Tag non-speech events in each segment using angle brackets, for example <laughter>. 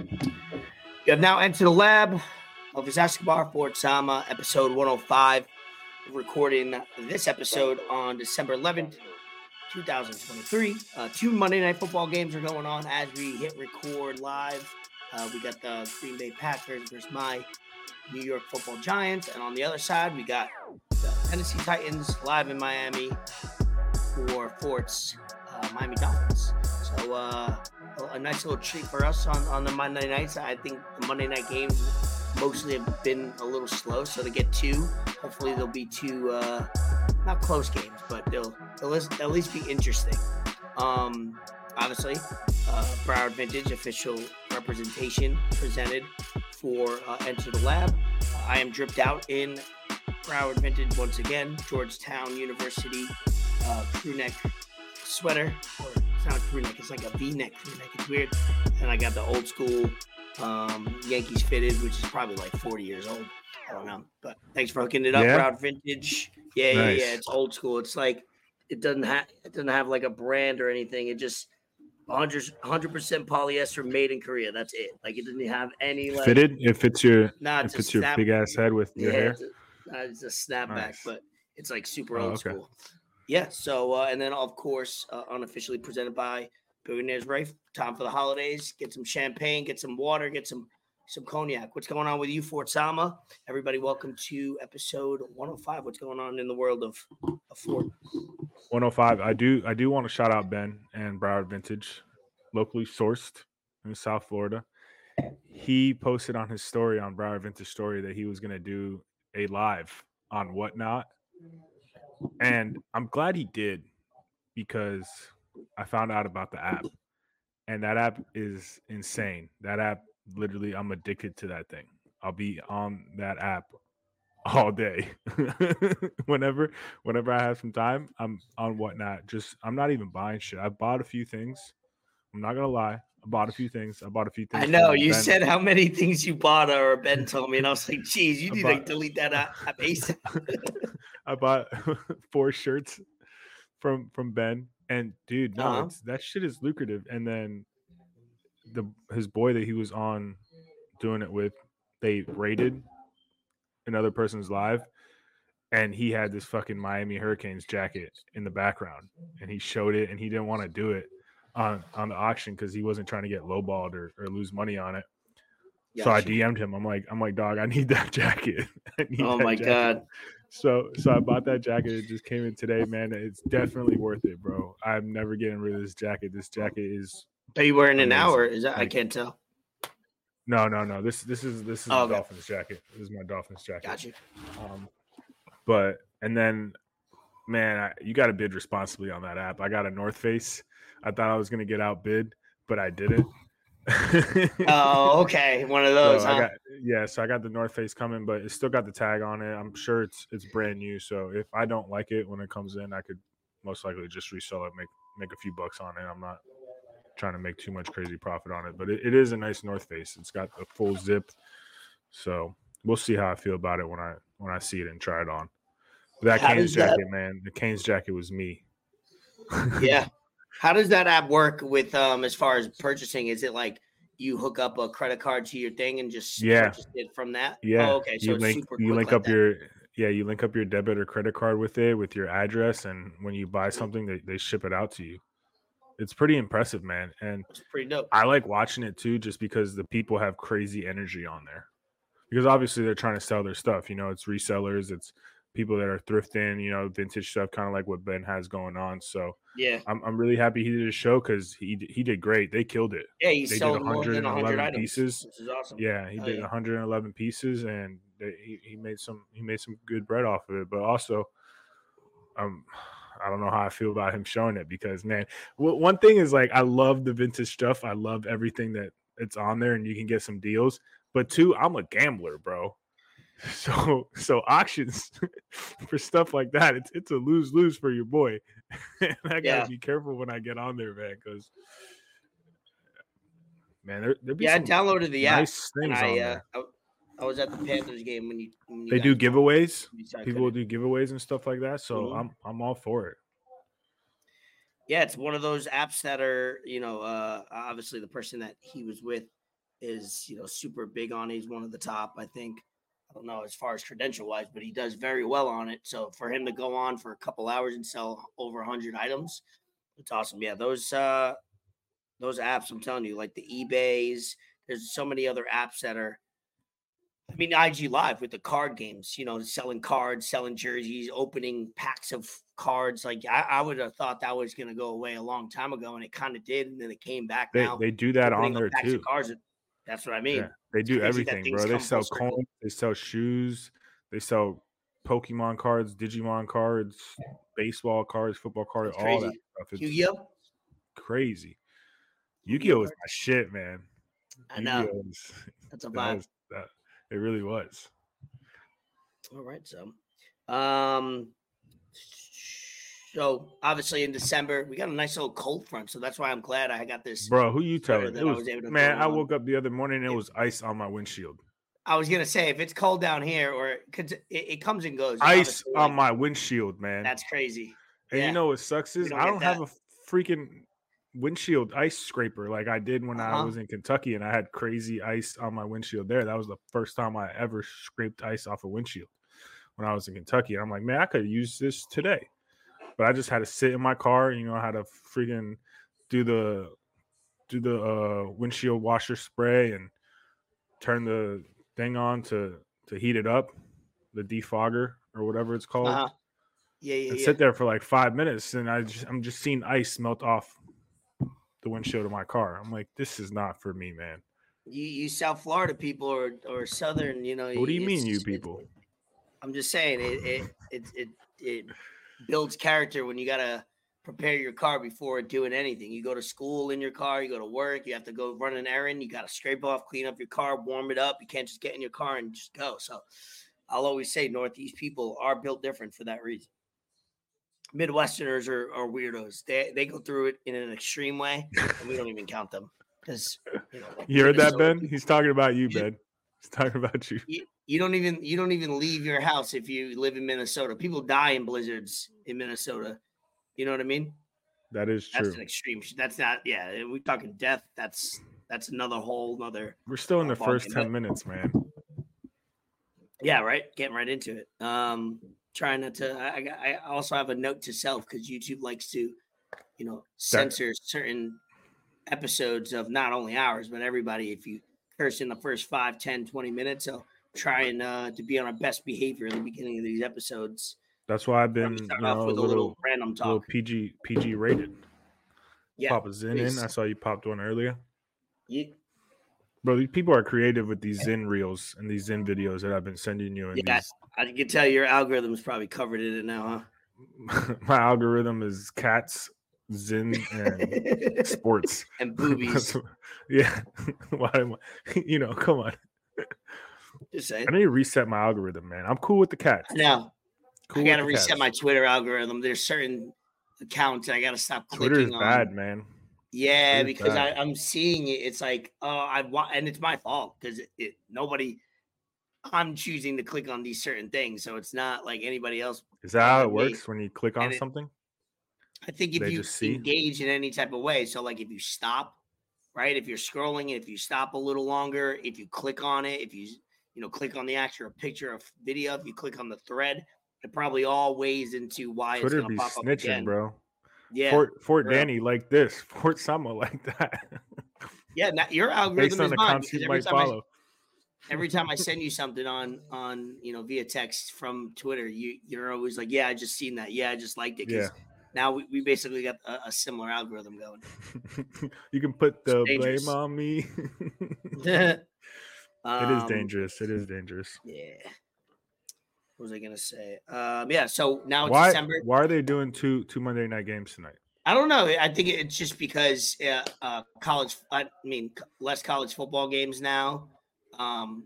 You have now entered the lab of Escobar Fort Sama, episode 105. We're recording this episode on December 11th, 2023. Uh, two Monday Night Football games are going on as we hit record live. Uh, we got the Green Bay Packers versus my New York Football Giants, and on the other side, we got the Tennessee Titans live in Miami for Fort's uh, Miami Dolphins. So uh, a, nice little treat for us on, on the Monday nights. I think the Monday night games mostly have been a little slow, so to get two, hopefully there'll be two uh, not close games, but they'll, they'll at least be interesting. Um, obviously, uh, Broward Vintage official representation presented for uh, Enter the Lab. I am dripped out in Broward Vintage once again, Georgetown University uh, crew neck sweater, it's not a crew neck, it's like a V neck crew neck. It's weird. And I got the old school um, Yankees fitted, which is probably like 40 years old. I don't know, but thanks for hooking it up, Yeah? Broward Vintage. Yeah, Nice. yeah, yeah. It's old school. It's like it doesn't have it doesn't have like a brand or anything. It just 100 percent polyester made in Korea. That's it. Like it didn't have any like Fitted. It fits your Nah, it it's a fits your big ass head with your yeah, hair. It's a, uh, it's a snapback, Nice. but it's like super Oh, old okay. school. Yeah. So uh, and then of course uh, unofficially presented by Billionaires Row. Time for the holidays. Get some champagne. Get some water. Get some some cognac. What's going on with you, Fort Sama? Everybody, welcome to episode 105. What's going on in the world of, of Fort? 105. I do I do want to shout out Ben and Broward Vintage, locally sourced in South Florida. He posted on his story on Broward Vintage story that he was gonna do a live on whatnot. And I'm glad he did because I found out about the app. And that app is insane. That app literally I'm addicted to that thing. I'll be on that app <laughs> all day. <laughs> whenever whenever I have some time, I'm on whatnot. Just I'm not even buying shit. I bought a few things. I'm not gonna lie. I bought a few things. I bought a few things. I know you Ben- said how many things you bought, or Ben told me, and I was like, "Geez, you I need to bought- delete that app app ASAP." I bought <laughs> four shirts from from Ben, and dude, no, Uh-huh. it's, that shit is lucrative. And then the his boy that he was on doing it with, they raided another person's live, and he had this fucking Miami Hurricanes jacket in the background, and he showed it, and he didn't want to do it on on the auction because he wasn't trying to get lowballed or, or lose money on it. So I DM'd him. I'm like, I'm like, dog, I need that <laughs> jacket. Need Oh that my jacket." god. So so I bought that jacket. It just came in today, man. It's definitely worth it, bro. I'm never getting rid of this jacket. This jacket is Are you wearing it now, Amazing. or is that I can't tell? no, no, no. This this is this is Oh, my okay. Dolphins jacket. This is my Dolphins jacket. Got you. Um, but and then, man, I, you got to bid responsibly on that app. I got a North Face. I thought I was gonna get outbid, but I didn't. Oh, <laughs> okay, one of So those. I huh? got yeah, so I got the North Face coming, but it's still got the tag on it. I'm sure it's it's brand new. So if I don't like it when it comes in, I could most likely just resell it, make make a few bucks on it. I'm not trying to make too much crazy profit on it, but it, it is a nice North Face. It's got the full zip, so we'll see how I feel about it when I when I see it and try it on. That How Canes does that- jacket, man, the Canes jacket was me. yeah. <laughs> How does that app work with um as far as purchasing? Is it like you hook up a credit card to your thing and just Yeah. purchase it from that? Yeah. Oh, okay. So you it's link you link like up that. your yeah, you link up your debit or credit card with it with your address and when you buy something they, they ship it out to you. It's pretty impressive, man. And It's pretty dope. I like watching it too just because the people have crazy energy on there. Because obviously they're trying to sell their stuff, you know, it's resellers, it's people that are thrifting, you know, vintage stuff, kind of like what Ben has going on. So Yeah. I'm, I'm really happy he did a show because he he did great. They killed it. Yeah. You They did sold 100 111 items. pieces. Which is awesome. Yeah, he Oh, did yeah. 111 pieces, and they, he, he made some he made some good bread off of it. But also, um, I don't know how I feel about him showing it because man, w- one thing is like I love the vintage stuff. I love everything that it's on there, and you can get some deals. But two, I'm a gambler, bro. <laughs> So so auctions <laughs> for stuff like that, it's it's a lose lose for your boy. <laughs> and I gotta Yeah. be careful when I get on there, man, because man, there there be Yeah. I downloaded the app. And I, uh. I, I was at the Panthers game when you. When you They do giveaways. People will do giveaways and stuff like that. So Mhm. I'm I'm all for it. Yeah, it's one of those apps that are, you know, uh obviously the person that he was with is you know super big on. He's one of the top, I think. I don't know as far as credential wise, but he does very well on it. So for him to go on for a couple hours and sell over 100 items, it's awesome. Yeah, those uh those apps, I'm telling you, like the eBays, there's so many other apps that are I mean, IG Live with the card games, you know, selling cards, selling jerseys, opening packs of cards. Like I, I would have thought that was going to go away a long time ago, and it kind of did, and then it came back. They, now they do that on there too. Cards. That's what I mean. Yeah, they do everything, bro. They sell coins, they sell shoes, they sell Pokemon cards, Digimon cards, baseball cards, football cards, all that stuff. It's Yu-Gi-Oh, crazy. Yu-Gi-Oh is my shit, man. I know. <laughs> That's a vibe. That, it really was. All right, so um so obviously in December we got a nice little cold front, so that's why I'm glad I got this. Bro, who you telling? It was, man, I woke up the other morning and it was ice on my windshield. I was gonna say if it's cold down here, or because it, it, comes and goes. Ice on like, my windshield, man. That's crazy. And yeah. you know what sucks is don't I don't have a freaking windshield ice scraper like I did when uh-huh. I was in Kentucky and I had crazy ice on my windshield there. That was the first time I ever scraped ice off a windshield when I was in Kentucky. And I'm like, man, I could use this today. But I just had to sit in my car, you know, I had to freaking do the do the uh windshield washer spray and turn the thing on to to heat it up, the defogger or whatever it's called. Uh-huh. Yeah, yeah, and yeah. sit there for like five minutes, and I just I'm just seeing ice melt off the windshield of my car. I'm like, this is not for me, man. You you South Florida people or or Southern, you know. What do you mean, you people? I'm just saying it it it it, it builds character when you gotta prepare your car before doing anything. You go to school in your car, you go to work, you have to go run an errand, you got to scrape off, clean up your car, warm it up. You can't just get in your car and just go. So I'll always say Northeast people are built different for that reason. Midwesterners are, are weirdos. They they go through it in an extreme way, and we don't even count them because you know. you heard that, Ben? He's talking about you, Ben. He's talking about you. You. Don't even you don't even leave your house if you live in Minnesota. People die in blizzards in Minnesota. You know what I mean? That is true. That's an extreme. That's not. Yeah, we're talking death. That's that's another whole another. We're still in the first ten minutes, man. Yeah, right. Getting right into it. Um, trying not to. I, I also have a note to self because YouTube likes to, you know, censor that, certain episodes of not only ours but everybody. If you curse in the first 5, 10, 20 minutes, so trying uh, to be on our best behavior in the beginning of these episodes. That's why I've been you know, a little, little, random talk, little PG PG rated. Yeah, pop a Zen please. in. I saw you popped one earlier. Yeah. Bro, these people are creative with these Zen reels and these Zen videos that I've been sending you. yeah, these... I can tell your algorithm's probably covered in it now, huh? <laughs> My algorithm is cats, Zen, and sports <laughs> and <laughs> boobies. yeah, why am I? You know, come on. Just saying. I need to reset my algorithm, man. I'm cool with the cats. No, cool I gotta reset cats. my Twitter algorithm. There's certain accounts I gotta stop clicking Twitter is on. bad, man. Yeah, because I, am seeing it. It's like, oh, I want, and it's my fault because it, it, nobody. I'm choosing to click on these certain things, so it's not like anybody else. Is that how it works when you click on it, something? I think if they you engage in any type of way, so like if you stop, right? If you're scrolling, if you stop a little longer, if you click on it, if you you know, click on the actual picture of video. If you click on the thread, it probably all weighs into why Twitter it's going to pop snitching, up again. bro. Yeah, Fort, Fort Danny like this, <laughs> Fort Sama like that. yeah, not, your algorithm Based is mine. You might follow. I, every time I <laughs> send you something on on you know via text from Twitter, you you're always like, yeah, I just seen that. Yeah, I just liked it. Yeah. Now we, we basically got a, a similar algorithm going. <laughs> you can put the blame on me. Um, it is um, dangerous. It is dangerous. Yeah. What was I gonna say? Um, yeah. So now why, December. Why are they doing two two Monday night games tonight? I don't know. I think it's just because uh, uh, college. I mean, less college football games now. Um,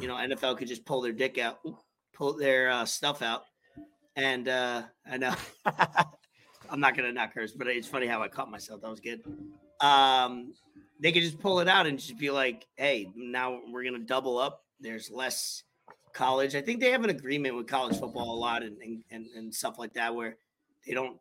you know, NFL could just pull their dick out, pull their uh, stuff out, and uh, I know <laughs> I'm not gonna not curse, but it's funny how I caught myself. That was good. Um, they could just pull it out and just be like, hey, now we're gonna double up. There's less college. I think they have an agreement with college football a lot and and, and stuff like that where they don't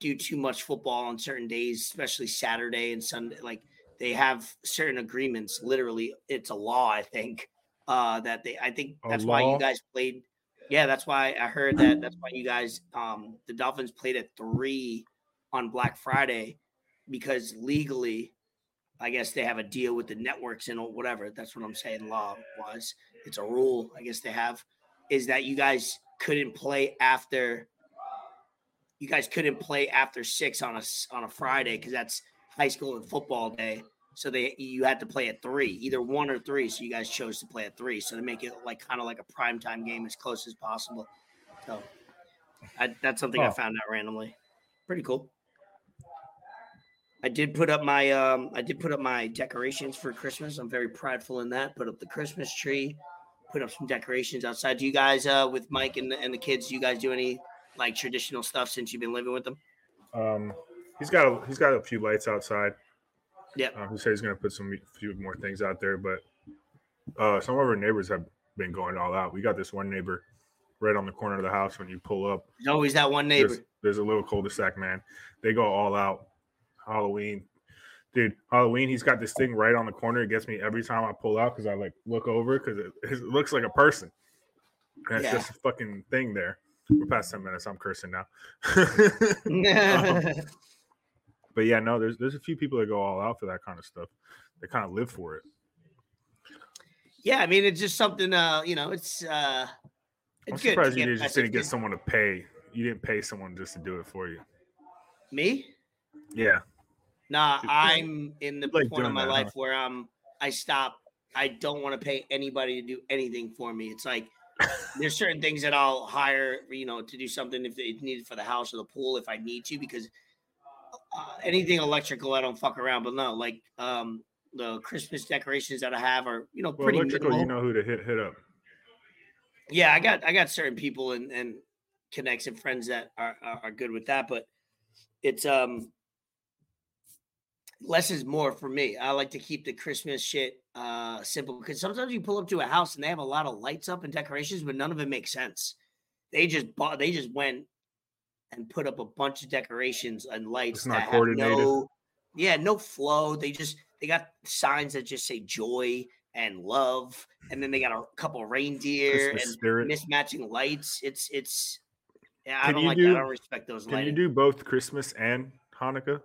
do too much football on certain days, especially Saturday and Sunday. Like they have certain agreements. Literally, it's a law. I think uh, that they. I think that's why you guys played. Yeah, that's why I heard that. That's why you guys, um, the Dolphins played at three on Black Friday because legally, I guess they have a deal with the networks and whatever. That's what I'm saying. Law was. It's a rule. I guess they have is that you guys couldn't play after. You guys couldn't play after six on a on a Friday because that's high school and football day. So they you had to play at three, either one or three. So you guys chose to play at three. So they make it like kind of like a primetime game as close as possible. So I, that's something I Oh. found out randomly. Pretty cool. I did put up my um I did put up my decorations for Christmas. I'm very prideful in that. Put up the Christmas tree, put up some decorations outside. Do you guys uh with Mike and the, and the kids, do you guys do any like traditional stuff since you've been living with them? Um, he's got a, he's got a few lights outside. Yeah, Uh, he said he's gonna put some few more things out there, but uh, some of our neighbors have been going all out. We got this one neighbor right on the corner of the house when you pull up. There's always that one neighbor. There's, there's a little cul-de-sac, man. They go all out. Halloween, dude. Halloween. He's got this thing right on the corner. It gets me every time I pull out because I like look over because it, it looks like a person. And it's Yeah. just a fucking thing there. We're past ten minutes. I'm cursing now. <laughs> <laughs> Um, but yeah, no, there's there's a few people that go all out for that kind of stuff. They kind of live for it. yeah, I mean it's just something uh, you know, it's uh I'm it's good. surprised you just didn't get someone to pay. You didn't pay someone just to do it for you. me? Yeah, Nah, I'm in the like point of my that, life huh? where I'm I stop. I don't want to pay anybody to do anything for me. It's like there's certain things that I'll hire, you know, to do something if it's needed for the house or the pool if I need to, because uh, anything electrical I don't fuck around. But no, like um the Christmas decorations that I have are you know well, pretty electrical, minimal. you know who to hit hit up. yeah, I got I got certain people and and connects and friends that are are, are good with that, but it's um less is more for me. I like to keep the Christmas shit uh simple because sometimes you pull up to a house and they have a lot of lights up and decorations, but none of it makes sense. They just bought they just went and put up a bunch of decorations and lights It's not that coordinated. no yeah, no flow. They just they got signs that just say joy and love, and then they got a couple reindeer Christmas and spirit. mismatching lights. It's it's yeah, I Can don't like do- that. I don't respect those Can you do both Christmas and Hanukkah?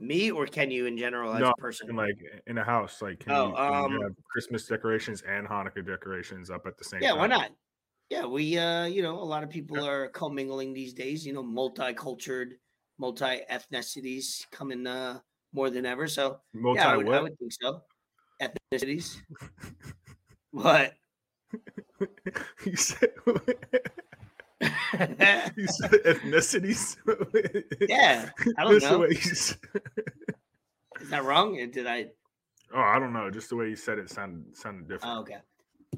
Me or can you in general as No, a person? And like in a house, like can, Oh, you, can you um, have Christmas decorations and Hanukkah decorations up at the same yeah, time? why not? Yeah, we uh, you know, a lot of people are commingling these days, you know, multicultural, multi ethnicities coming uh more than ever. So Multi yeah, I would, I would think so. <laughs> Ethnicities. what? <laughs> you said <laughs> <laughs> you said <laughs> ethnicities. yeah, I don't know. <laughs> Is that wrong? Or Did I Oh, I don't know. Just the way you said it sounded sounded different. Oh, okay.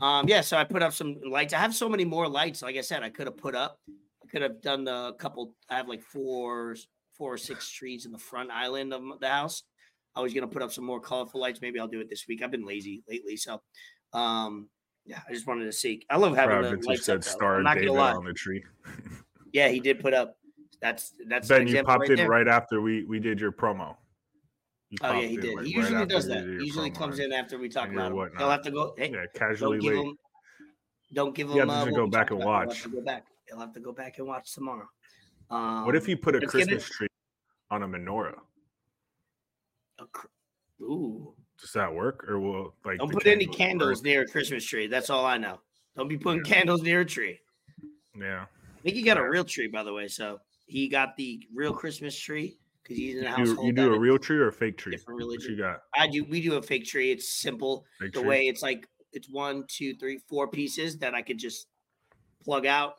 Um, yeah, so I put up some lights. I have so many more lights. Like I said, I could have put up. I could have done the couple. I have like four, four or six trees in the front island of the house. I was gonna put up some more colorful lights. Maybe I'll do it this week. I've been lazy lately, so um, yeah, I just wanted to see. I love having Proud the lights said up. Star I'm not David gonna lie. on the tree. <laughs> Yeah, he did put up. That's that's Ben, you popped right in there. right after we we did your promo. You Oh yeah, he did. like, he usually after does that. He usually comes in after we talk about him. He'll have to go. Hey, Yeah, don't casually give late. him. Don't give him. You to uh, go back and about. He'll have watch. back. He'll have to go back and watch tomorrow. Um, What if you put a it- Christmas tree on a menorah? a cr- Ooh! Does that work, or will like Don't the put any candles burn? near a Christmas tree. That's all I know. Don't be putting candles near a tree. Yeah, I think he got a real tree, by the way. So he got the real Christmas tree because he's in a you, household. you do a real tree or a fake tree? different What religion. you got? I do. We do a fake tree. It's simple. Fake the tree? way it's like it's one, two, three, four pieces that I could just plug out.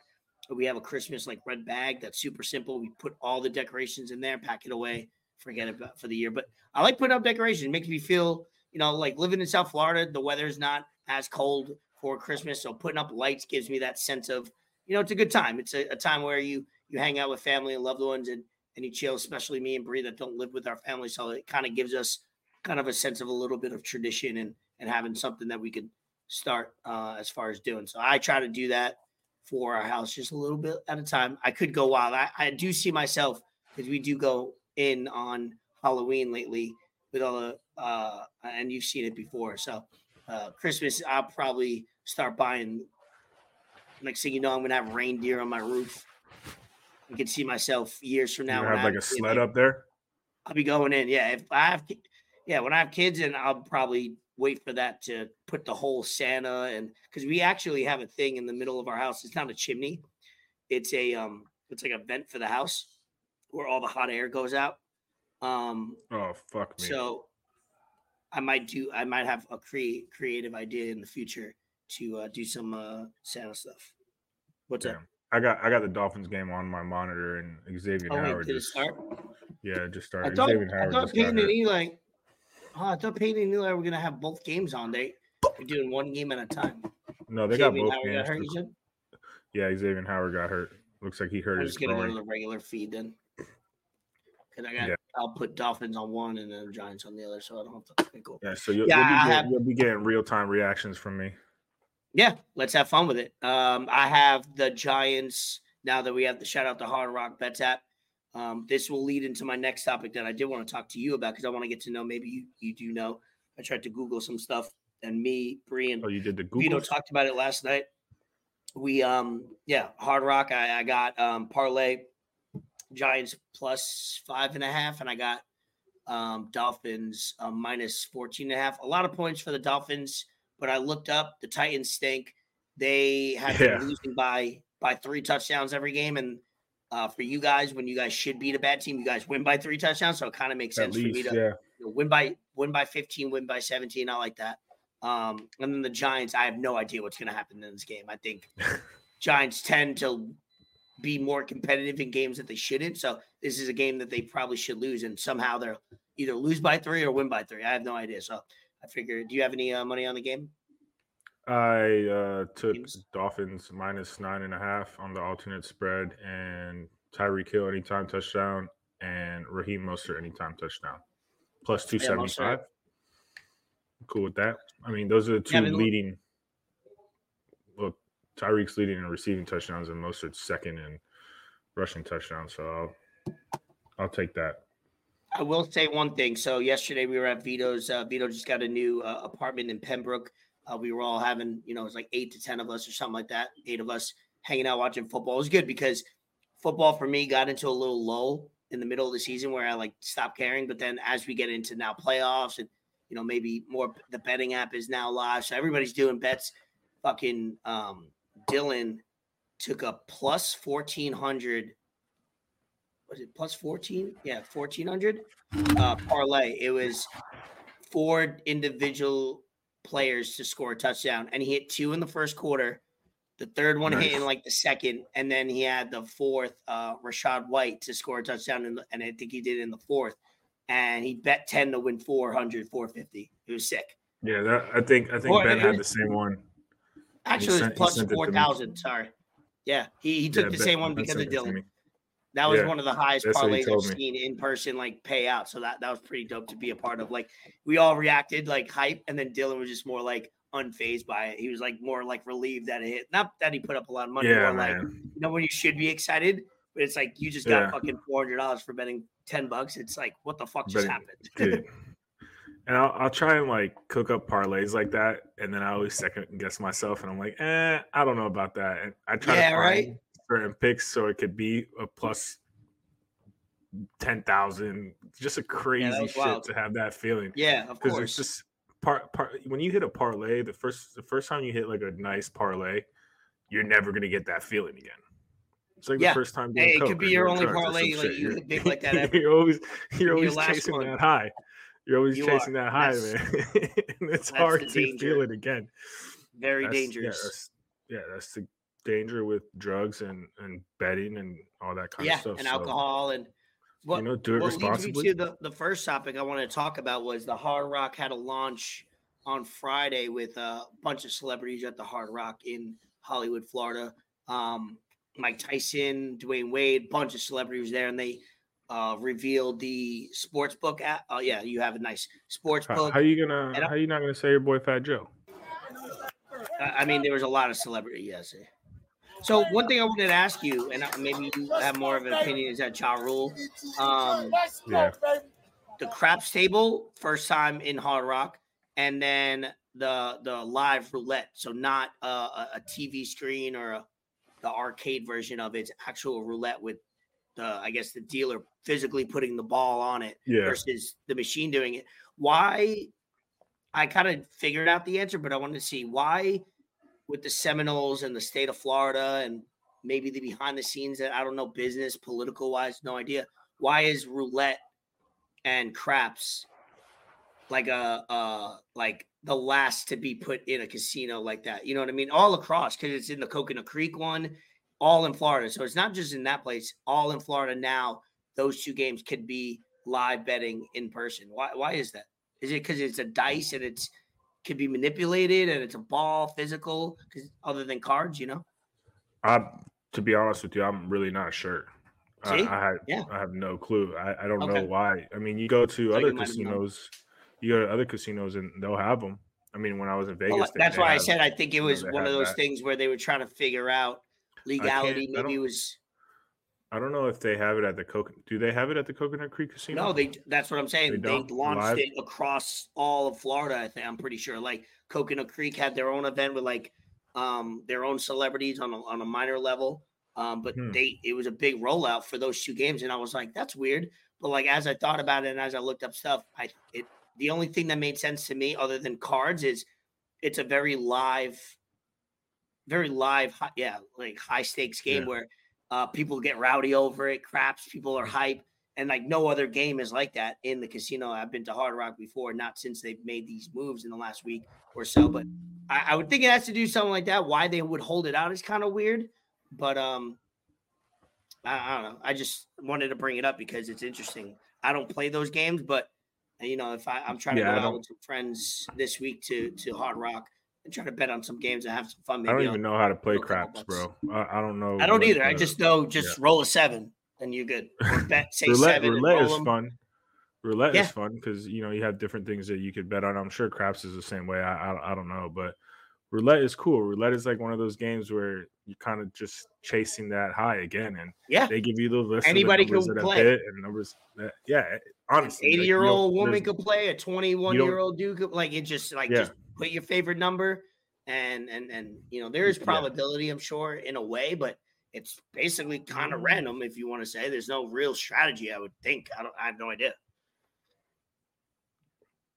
We have a Christmas like red bag that's super simple. We put all the decorations in there, pack it away, forget about for the year. But I like putting up decorations. It makes me feel, you know, like living in South Florida, the weather's not as cold for Christmas. So putting up lights gives me that sense of, you know, it's a good time. It's a, a time where you you hang out with family and loved ones and and you chill, especially me and Bree that don't live with our family. So it kind of gives us kind of a sense of a little bit of tradition and and having something that we could start uh, as far as doing. So I try to do that for our house just a little bit at a time. I could go wild. I, I do see myself because we do go in on Halloween lately with all the uh, and you've seen it before. So uh, Christmas, I'll probably start buying. Next thing you know, I'm gonna have reindeer on my roof. I can see myself years from now. You have I like a sled up there. I'll be going in. Yeah, if I have, yeah, when I have kids, and I'll probably wait for that to put the whole Santa and because we actually have a thing in the middle of our house. It's not a chimney. It's a um, it's like a vent for the house where all the hot air goes out. Um, Oh fuck me. so I might do. I might have a create creative idea in the future to uh, do some uh, Santa stuff. What's up? I got I got the Dolphins game on my monitor and Xavier Oh wait, Howard did it just start? yeah it just I started. thought, Xavier I Howard thought Peyton and. Eli. Oh, I thought Peyton and Eli were gonna have both games on. They they're doing one game at a time. No, they got both Howard got games. hurt, you? Yeah, Xavier Howard got hurt. Looks like he hurt I'm his just gonna go to the regular feed then. Cause I got Yeah. I'll put Dolphins on one and then Giants on the other, so I don't have to okay, cool. Yeah, so you'll, Yeah, you'll, be getting, have- you'll be getting real time reactions from me. Yeah, let's have fun with it. Um, I have the Giants now that we have the shout out to Hard Rock Bets app. Um, this will lead into my next topic that I did want to talk to you about because I want to get to know. Maybe you you do know. I tried to Google some stuff, and me, Brian. Oh, you did the Vito Google. talked about it last night. We um yeah, Hard Rock. I, I got um parlay Giants plus five and a half, and I got um Dolphins uh, minus 14 and a half. A lot of points for the Dolphins, but I looked up the Titans stink. They have Yeah. been losing by by three touchdowns every game, and uh, for you guys, when you guys should beat a bad team, you guys win by three touchdowns. So it kind of makes sense for me to yeah. you know, win by win by 15, win by 17. I like that. Um, and then the Giants, I have no idea what's going to happen in this game. I think <laughs> Giants tend to be more competitive in games that they shouldn't. So this is a game that they probably should lose, and somehow they'll either lose by three or win by three. I have no idea. So I figure, do you have any uh, money on the game? I uh, took? Dolphins minus nine and a half on the alternate spread, and Tyreek Hill anytime touchdown, and Raheem Mostert anytime touchdown, plus two seventy five. Yeah. Cool with that. I mean, those are the two Yeah, leading. Tyreek's leading in receiving touchdowns, and Mostert's second in rushing touchdowns. So I'll, I'll take that. I will say one thing. So yesterday we were at Vito's. Uh, Vito just got a new uh, apartment in Pembroke. Uh, we were all having, you know, it was like eight to ten of us or something like that. Eight of us hanging out watching football. It was good because football for me got into a little lull in the middle of the season where I like stopped caring. But then as we get into now playoffs and you know maybe more, the betting app is now live, so everybody's doing bets. Fucking um, Dylan took a plus fourteen hundred. Was it plus fourteen? Yeah, fourteen hundred uh, parlay. It was four individual players to score a touchdown, and he hit two in the first quarter. The third one hit in like the second, and then he had the fourth, uh, Rachaad White, to score a touchdown, in the, and I think he did in the fourth. And he bet 10 to win 400, 450. It was sick. Yeah, that, I think I think Or Ben had was- the same one. Actually, sent- it was plus sent it to me. 4,000. Sorry. Yeah, he, he took Yeah, the Ben- same one Ben because of sent it to Dylan. That was Yeah, one of the highest parlays I've me. seen in person, like pay out. So that that was pretty dope to be a part of. Like we all reacted like hype, and then Dylan was just more like unfazed by it. He was like more like relieved that it hit. Not that he put up a lot of money, Yeah, more like man. you know when you should be excited, but it's like you just got Yeah. fucking four hundred dollars for betting ten bucks. It's like what the fuck just Betting- happened? <laughs> And I'll, I'll try and like cook up parlays like that, and then I always second guess myself, and I'm like, eh, I don't know about that. And I try Yeah, to find right? certain picks so it could be a plus ten thousand, just a crazy was shit wild. to have that feeling. yeah, of because course. it's just part part when you hit a parlay, the first the first time you hit like a nice parlay, you're never gonna get that feeling again. It's like Yeah. the first time. Hey, it could be your only parlay, like, shit. you You're- hit big <laughs> like that you're always you're your always chasing one. that high. You're always You chasing are. that high, That's- man. <laughs> and it's hard to feel it again. Very That's- dangerous. Yeah that's, yeah, that's the danger with drugs and and betting and all that kind Yeah, of stuff. and So, alcohol and what, you know, do it what leads me responsibly. to the, the first topic I wanted to talk about was the Hard Rock had a launch on Friday with a bunch of celebrities at the Hard Rock in Hollywood, Florida. Um, Mike Tyson, Dwyane Wade, bunch of celebrities there, and they uh, revealed the sports book app. Oh yeah, you have a nice sports How, book. how you gonna? And How you not gonna say your boy Fat Joe? I mean, there was a lot of celebrity. Yes. So one thing I wanted to ask you, and maybe you have more of an opinion, is that Ja Rule. Um, Yeah. the craps table first time in Hard Rock, and then the the live roulette. So not a, a, a TV screen or a, the arcade version of it. It's actual roulette with the I guess the dealer physically putting the ball on it Yeah. versus the machine doing it. Why? I kind of figured out the answer, but I wanted to see why with the Seminoles and the state of Florida and maybe the behind the scenes that I don't know business political wise, no idea. Why is roulette and craps like a uh like the last to be put in a casino like that? You know what I mean? All across because it's in the Coconut Creek one, all in Florida. So it's not just in that place, all in Florida now. Those two games could be live betting in person. Why why is that? Is it because it's a dice and it's could be manipulated and it's a ball physical? Because other than cards, you know. I, to be honest with you, I'm really not sure. I? I, have, Yeah. I have no clue. I, I don't Okay. know why. I mean, you go to you other casinos, you go to other casinos and they'll have them. I mean, when I was in Vegas, Well, that's they why I said I think it you know, was one of those that. things where they were trying to figure out legality. Maybe was I don't know if they have it at the Coconut. Do they have it at the Coconut Creek Casino? no. They that's what I'm saying. They, don't? launched Live? it across all of Florida. I think I'm pretty sure. Like Coconut Creek had their own event with like um their own celebrities on a, on a minor level. Um, but Hmm. they it was a big rollout for those two games, and I was like, that's weird. But like as I thought about it and as I looked up stuff, I it the only thing that made sense to me other than cards is it's a very live, very live, hi- yeah, like high stakes game Yeah. where uh, people get rowdy over it, craps, people are hype, and like no other game is like that in the casino. I've been to Hard Rock before, not since they've made these moves in the last week or so, but I, I would think it has to do something like that. Why they would hold it out is kind of weird, but um, I, I don't know. I just wanted to bring it up because it's interesting. I don't play those games, but you know, if I, I'm trying Yeah, to go out with some friends this week to to Hard Rock and try to bet on some games and have some fun. Maybe I don't even know how to play throw a couple craps, bro. I, I don't know. I don't either. I just know just roll a seven and you're good. <laughs> Or bet say roulette. seven Roulette is 'em. fun. Roulette Yeah. is fun because you know you have different things that you could bet on. I'm sure craps is the same way. I I, I don't know, but roulette is cool. Roulette is like one of those games where you're kind of just chasing that high again, and Yeah. they give you the list. Anybody the can play. and numbers. That, yeah, honestly, 80 year old woman could play, a 21 year old dude could like it just like Yeah. just put your favorite number and and and you know there is Yeah. probability I'm sure in a way, but it's basically kind of mm-hmm. random if you want to say there's no real strategy, I would think. I don't I have no idea.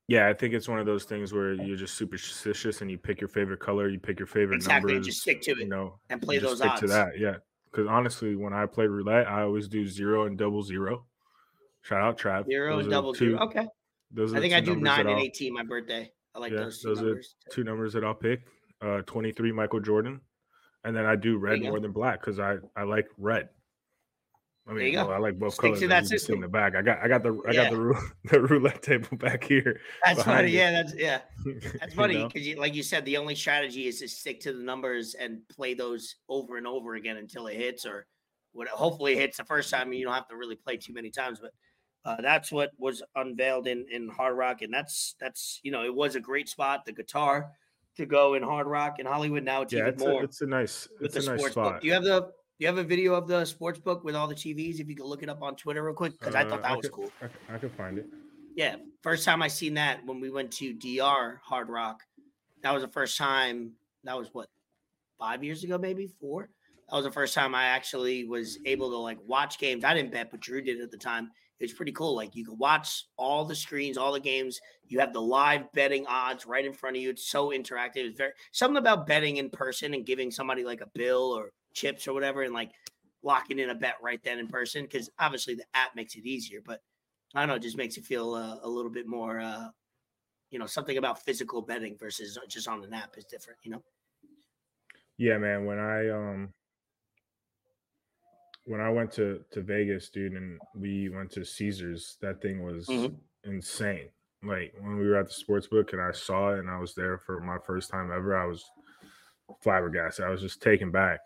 Yeah, I think it's one of those things where you're just superstitious and you pick your favorite color, you pick your favorite Exactly, numbers, just stick to it, you know, and play just those stick odds. to that. Yeah, because honestly, when I play roulette, I always do zero and double zero. Shout out Trav. Zero Those and double two- zero. Okay. Those are I think I do nine and 18 my birthday. I like yeah, those two those are numbers. two numbers that I'll pick. Uh, 23 Michael Jordan, and then I do red more than black because I I like red. I mean, well, I like both Stick to colors. that can see system. in the back. I got I got the I Yeah. got the <laughs> the roulette table back here. That's funny. Yeah, that's yeah. <laughs> That's funny because, you, like you said, the only strategy is to stick to the numbers and play those over and over again until it hits, or what. Hopefully, it hits the first time, you don't have to really play too many times. But uh, that's what was unveiled in in Hard Rock, and that's that's you know it was a great spot. The guitar to go in Hard Rock in Hollywood. Now it's Yeah, even it's more a, it's a nice with it's the a nice spot. book. Do you have the do you have a video of the sports book with all the TVs? If you could look it up on Twitter real quick, because I Uh, thought that was could, cool. I can find it. Yeah, first time I seen that when we went to DR Hard Rock. That was the first time. That was what five years ago, maybe four. That was the first time I actually was able to like watch games. I didn't bet, but Drew did at the time. It was pretty cool. Like you can watch all the screens, all the games. You have the live betting odds right in front of you. It's so interactive. It's very something about betting in person and giving somebody like a bill or chips or whatever, and like locking in a bet right then in person. Because obviously the app makes it easier, but I don't know, it just makes it feel uh, a little bit more, uh, you know, something about physical betting versus just on an app is different, you know? Yeah, man. When I um when I went to to Vegas, dude, and we went to Caesars, that thing was Mhm. insane. Like when we were at the sports book and I saw it and I was there for my first time ever, I was flabbergasted. I was just taken back.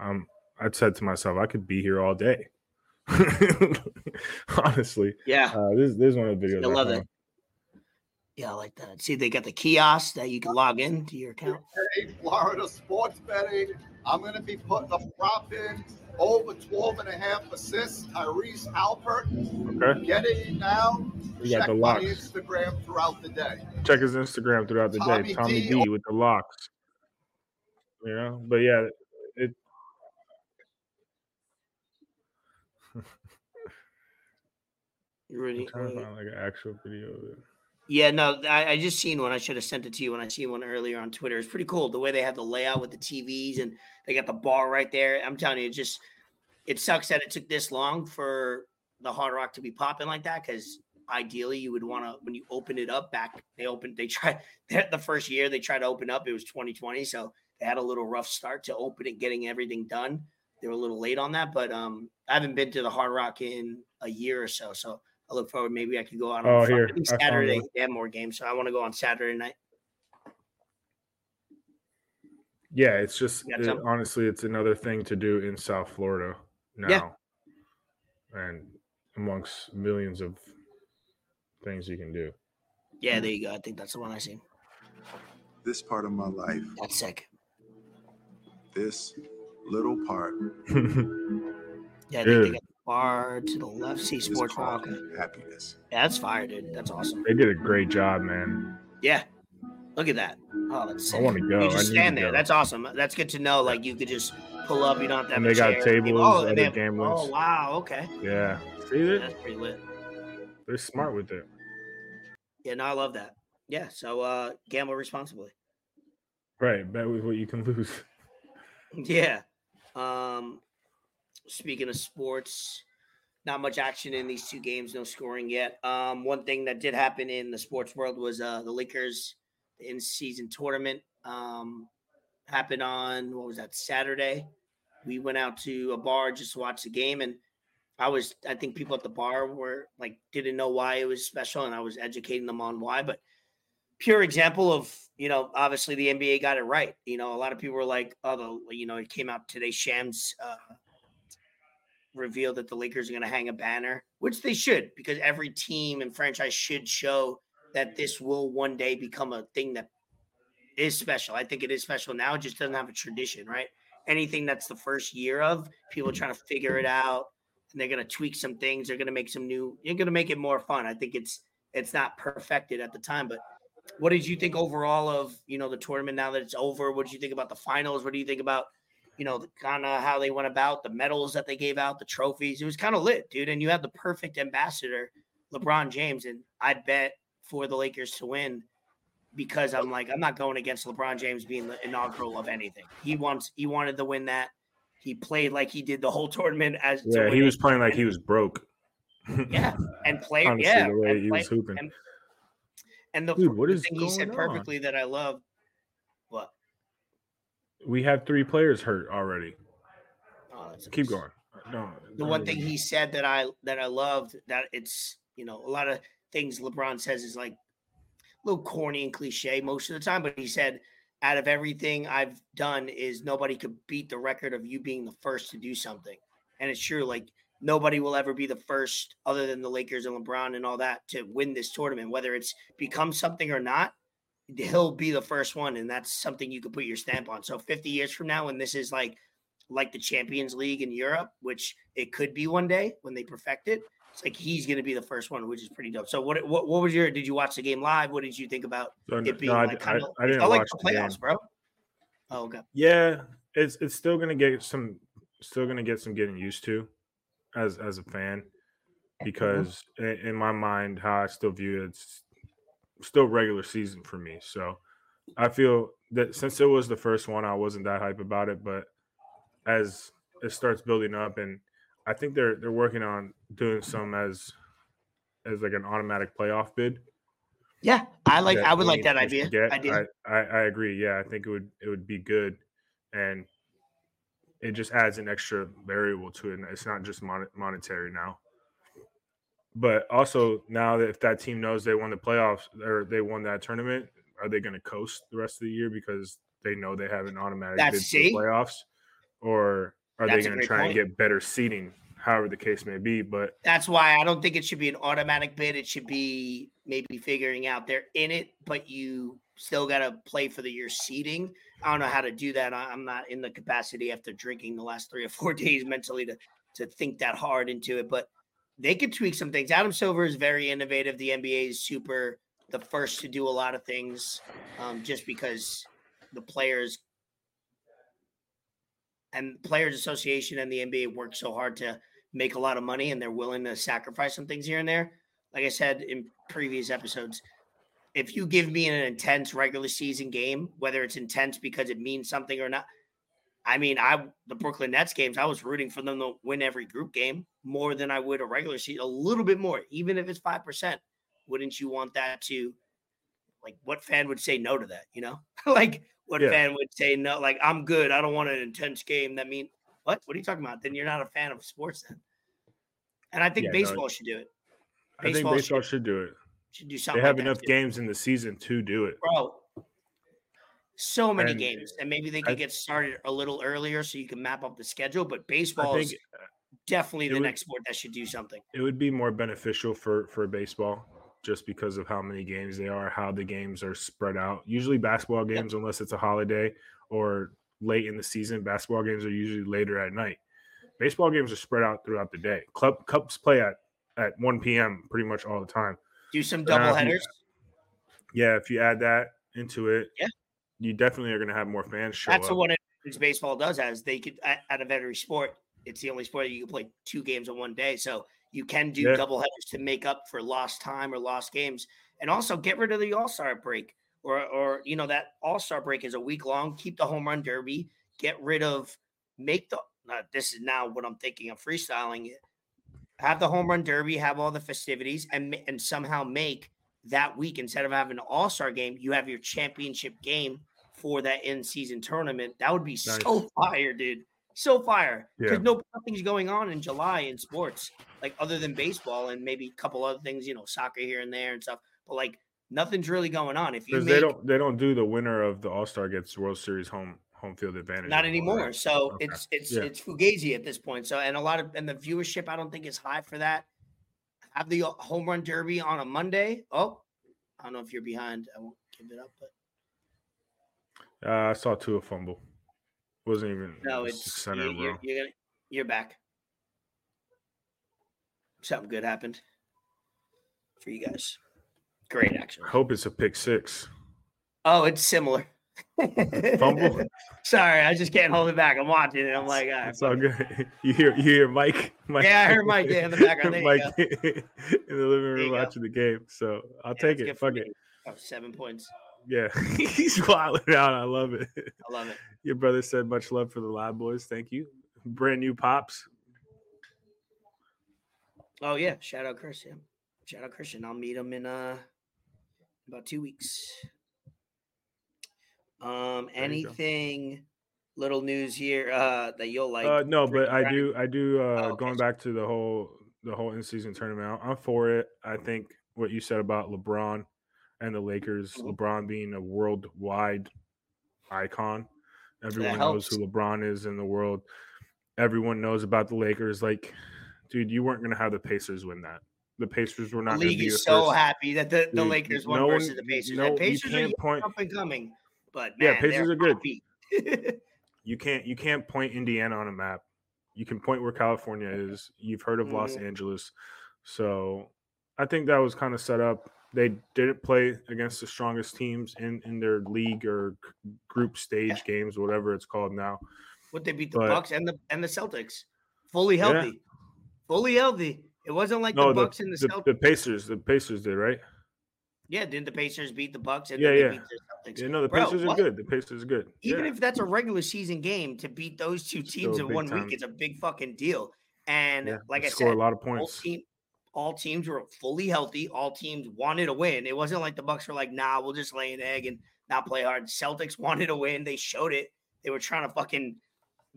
Um, I said to myself, I could be here all day. <laughs> Honestly, Yeah. uh, this this is one of the videos. I love found. it. Yeah, I like that. See, they got the kiosk that you can log in to your account. Hey, Florida sports betting. I'm going to be putting a prop in over 12 and a half assists. Tyrese Alpert. Okay. Get it now. We got Check the my locks. Instagram throughout the day. Check his Instagram throughout the day. Tommy Tommy D. D with the locks. You know, but yeah, it. You ready? I'm trying to find like an actual video of it. Yeah, no, I, I just seen one. I should have sent it to you when I seen one earlier on Twitter. It's pretty cool the way they have the layout with the TVs and they got the bar right there. I'm telling you, it just it sucks that it took this long for the Hard Rock to be popping like that. Because ideally, you would want to when you open it up back. They opened. They <laughs> tried the first year they tried to open up. It was 2020, so they had a little rough start to open it, getting everything done. They were a little late on that, but um, I haven't been to the Hard Rock in a year or so. So I look forward. Maybe I could go out on Oh, here, I think I found Saturday. one. They have more games, so I want to go on Saturday night. Yeah, it's just it- honestly, it's another thing to do in South Florida now, Yeah. and amongst millions of things you can do. Yeah, there you go. I think that's the one I seen. This part of my life, That's sick. this little part <laughs> Yeah, I think they got the bar to the left. See sports bar. Okay. happiness. Yeah, that's fire, dude. That's awesome. they did a great job, man. Yeah. Look at that. Oh, that's I want to go. You just need stand there. go. That's awesome. That's good to know. Like you could just pull up. You don't have to have And a they got chair. tables, Oh, and other they have- game Oh, wow. Okay. yeah. See, they're, That's pretty lit. they're smart with it. Yeah, no, I love that. Yeah. So uh gamble responsibly. Right, bet with what you can lose. <laughs> Yeah. Um speaking of sports, not much action in these two games, no scoring yet. Um one thing that did happen in the sports world was uh the Lakers in season tournament um happened on what was that Saturday. We went out to a bar just to watch the game and I was I think people at the bar were like didn't know why it was special and I was educating them on why, but pure example of you know obviously the NBA got it right. You know, a lot of people were like, "Oh, the you know it came out today." Shams uh, revealed that the Lakers are going to hang a banner, which they should, because every team and franchise should show that this will one day become a thing that is special. I think it is special now. It just doesn't have a tradition, right? Anything that's the first year of people trying to figure it out, and they're going to tweak some things. They're going to make some new. You're going to make it more fun. I think it's it's not perfected at the time, but what did you think overall of you know the tournament now that it's over? What did you think about the finals? What do you think about you know the kind of how they went about the medals that they gave out, the trophies? It was kind of lit, dude. And you had the perfect ambassador, LeBron James, and I bet for the Lakers to win because I'm like I'm not going against LeBron James being the inaugural of anything. He wants he wanted to win that. He played like he did the whole tournament as Yeah, he was playing like he was broke. yeah and <laughs> play Honestly, yeah the way and he play- was hooping. and- and the, Dude, what the is thing he said on? perfectly that I love? We have three players hurt already. Oh, that's Keep amazing. going. No, The one thing he said that I that I loved that it's you know a lot of things LeBron says is like a little corny and cliche most of the time, but he said out of everything I've done is nobody could beat the record of you being the first to do something, and it's true. Like nobody will ever be the first other than the Lakers and LeBron and all that to win this tournament, whether it's become something or not. He'll be the first one, and that's something you could put your stamp on. So 50 years from now, when this is like like the Champions League in Europe, which it could be one day when they perfect it. It's like he's going to be the first one, which is pretty dope. So, what what what was your? Did you watch the game live? What did you think about So, it being no, like I, kind of? I didn't felt like watch the game. playoffs, bro. Oh, okay. Yeah, it's it's still gonna get some still gonna get some getting used to as as a fan mm-hmm. because in, in my mind how I still view it, it's still regular season for me. So I feel that since it was the first one, I wasn't that hype about it, but as it starts building up and I think they're they're working on doing some as as like an automatic playoff bid. Yeah, I like. I would like that idea. get. I. I, I, I agree. Yeah, I think it would it would be good, and it just adds an extra variable to it. And it's not just mon- monetary now. But also now that if that team knows they won the playoffs or they won that tournament, are they going to coast the rest of the year because they know they have an automatic That's- bid to see? the playoffs, or are That's they going to try and get better seating? however the case may be. But That's why I don't think it should be an automatic bid. It should be maybe figuring out they're in it, but you still got to play for the year seeding. I don't know how to do that. I'm not in the capacity after drinking the last three or four <laughs> days mentally to to think that hard into it, but they could tweak some things. Adam Silver is very innovative. The NBA is super the first to do a lot of things, um, just because the players and players association and the NBA work so hard to make a lot of money and they're willing to sacrifice some things here and there. Like I said in previous episodes, if you give me an intense regular season game, whether it's intense because it means something or not, I mean, I the Brooklyn Nets games, I was rooting for them to win every group game more than I would a regular season, a little bit more, even if it's five percent. Wouldn't you want that to like what fan would say no to that, you know? <laughs> like what Yeah. fan would say no, like I'm good. I don't want an intense game. That mean what? What are you talking about? Then you're not a fan of sports then. And I think Yeah, no, baseball should do it. I think Baseball baseball should- should do it. Should do something. They have like enough games in the season to do it. bro. So many And games, and maybe they I- could get started a little earlier so you can map up the schedule. But I baseball is uh, definitely the would- next sport that should do something. it would be more beneficial for for baseball just because of how many games they are, how the games are spread out. Usually basketball games, unless it's a holiday or late in the season, basketball games are usually later at night. Baseball games are spread out throughout the day. Club cups play at at 1 p.m. pretty much all the time. Do some now double if you- headers. Yeah, if you add that into it, Yeah. You definitely are going to have more fans show That's up. what it, baseball does. As they could at, out of every sport, it's the only sport that you can play two games in one day. So you can do Yeah. double headers to make up for lost time or lost games, and also get rid of the All Star break. Or, or you know that All Star break is a week long. Keep the home run derby. Get rid of make the. Uh, this is now what I'm thinking of freestyling it. Have the home run derby. Have all the festivities, and and somehow make that week instead of having an All Star game, you have your championship game for that in season tournament. That would be so fire, dude. So fire. Because Yeah. no nothing's going on in July in sports, like other than baseball and maybe a couple other things, you know, soccer here and there and stuff. But like nothing's really going on. If you make they don't they don't do the winner of the All Star gets World Series home home field advantage. not anymore. right? So Okay. it's it's Yeah. it's fugazi at this point. So and a lot of and the viewership I don't think is high for that. Have the uh, home run derby on a Monday. Oh, I don't know if you're behind. I won't give it up, but Uh, I saw Tua fumble. Wasn't even no, it's center, you, you're, you're gonna you're back. Something good happened for you guys. Great, action. I hope it's a pick six. Oh, it's similar. Fumble? <laughs> Sorry, I just can't hold it back. I'm watching it. I'm like, all right, It's all good. <laughs> You hear you hear Mike? Mike Yeah, I heard Mike, in the background. <laughs> There Mike in the living room go. watching the game. So I'll Yeah, take it. Fuck it. Oh, seven points. Yeah, he's wilding out. I love it. I love it. Your brother said much love for the Live Boys. Thank you. Brand new pops. Oh yeah, shout out Chris. Yeah, shout out Christian. I'll meet him in uh about two weeks. Um, There anything little news here uh that you'll like? uh, no, but I do. I do. Uh, Oh, okay, going back to the whole the whole in season tournament. I'm for it. I think what you said about LeBron and the Lakers, Mhm. LeBron being a worldwide icon. Everyone knows who. LeBron is in the world. Everyone knows about the Lakers. Like, dude, you weren't gonna have the Pacers win that. The Pacers were not going to league be is so first. happy that the, the Dude, Lakers won no versus the Pacers. no, you Pacers are point- up and coming, but Yeah, Pacers they're good. <laughs> You can't you can't point Indiana on a map. You can point where California is. You've heard of Los Mhm. Angeles. So I think that was kind of set up. They didn't play against the strongest teams in, in their league or group stage games, whatever it's called now. What they beat the But- Bucks and the and the Celtics, fully Yeah. healthy, fully healthy. It wasn't like No, the the, Bucks and the, the, Celtics. the Pacers, the Pacers did, right? Yeah, didn't the Pacers beat the Bucks and Yeah, yeah. beat the? Yeah, no, the Bro, Pacers are what? good. The Pacers are good. Even yeah. if that's a regular season game to beat those two teams in one time. week, it's a big fucking deal. And yeah, like I score said, a lot of all points. team all teams were fully healthy. All teams wanted to win. It wasn't like the Bucks were like, nah, we'll just lay an egg and not play hard. Celtics <laughs> wanted to win. They showed it. They were trying to fucking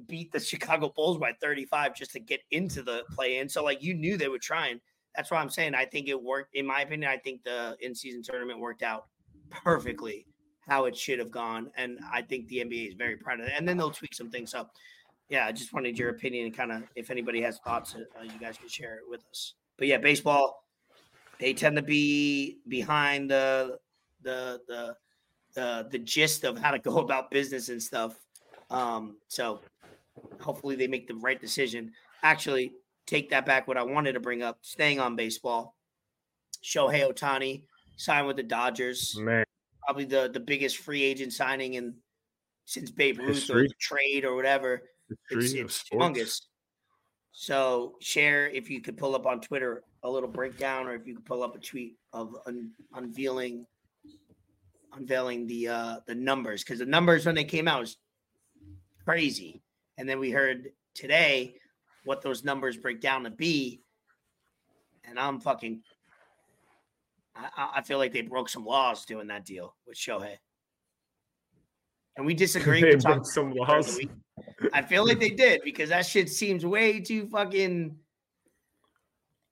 beat the Chicago Bulls by 35 just to get into the play in. So like you knew they were trying. That's why I'm saying I think it worked. In my opinion, I think the in-season tournament worked out perfectly how it should have gone. And I think the NBA is very proud of it. And then they'll tweak some things up. yeah, I just wanted your opinion and kind of if anybody has thoughts, uh, you guys can share it with us. But yeah, baseball, they tend to be behind the the the the, the gist of how to go <laughs> about business and stuff. Um, so hopefully they make the right decision. Actually, take that back. What I wanted to bring up, staying on baseball, Shohei Ohtani signed with the Dodgers. Man, Probably the the biggest free agent signing in since Babe Ruth or trade or whatever. It's, it's humongous. So share if you could pull up on Twitter a little breakdown, or if you could pull up a tweet of un- unveiling unveiling the uh the numbers because the numbers when they came out was crazy, and then we heard today what those numbers break down to be, and I'm fucking. I, I- feel like they broke some laws doing that deal with Shohei. And we disagree. <laughs> They broke some laws. I feel like they did because that shit seems way too fucking.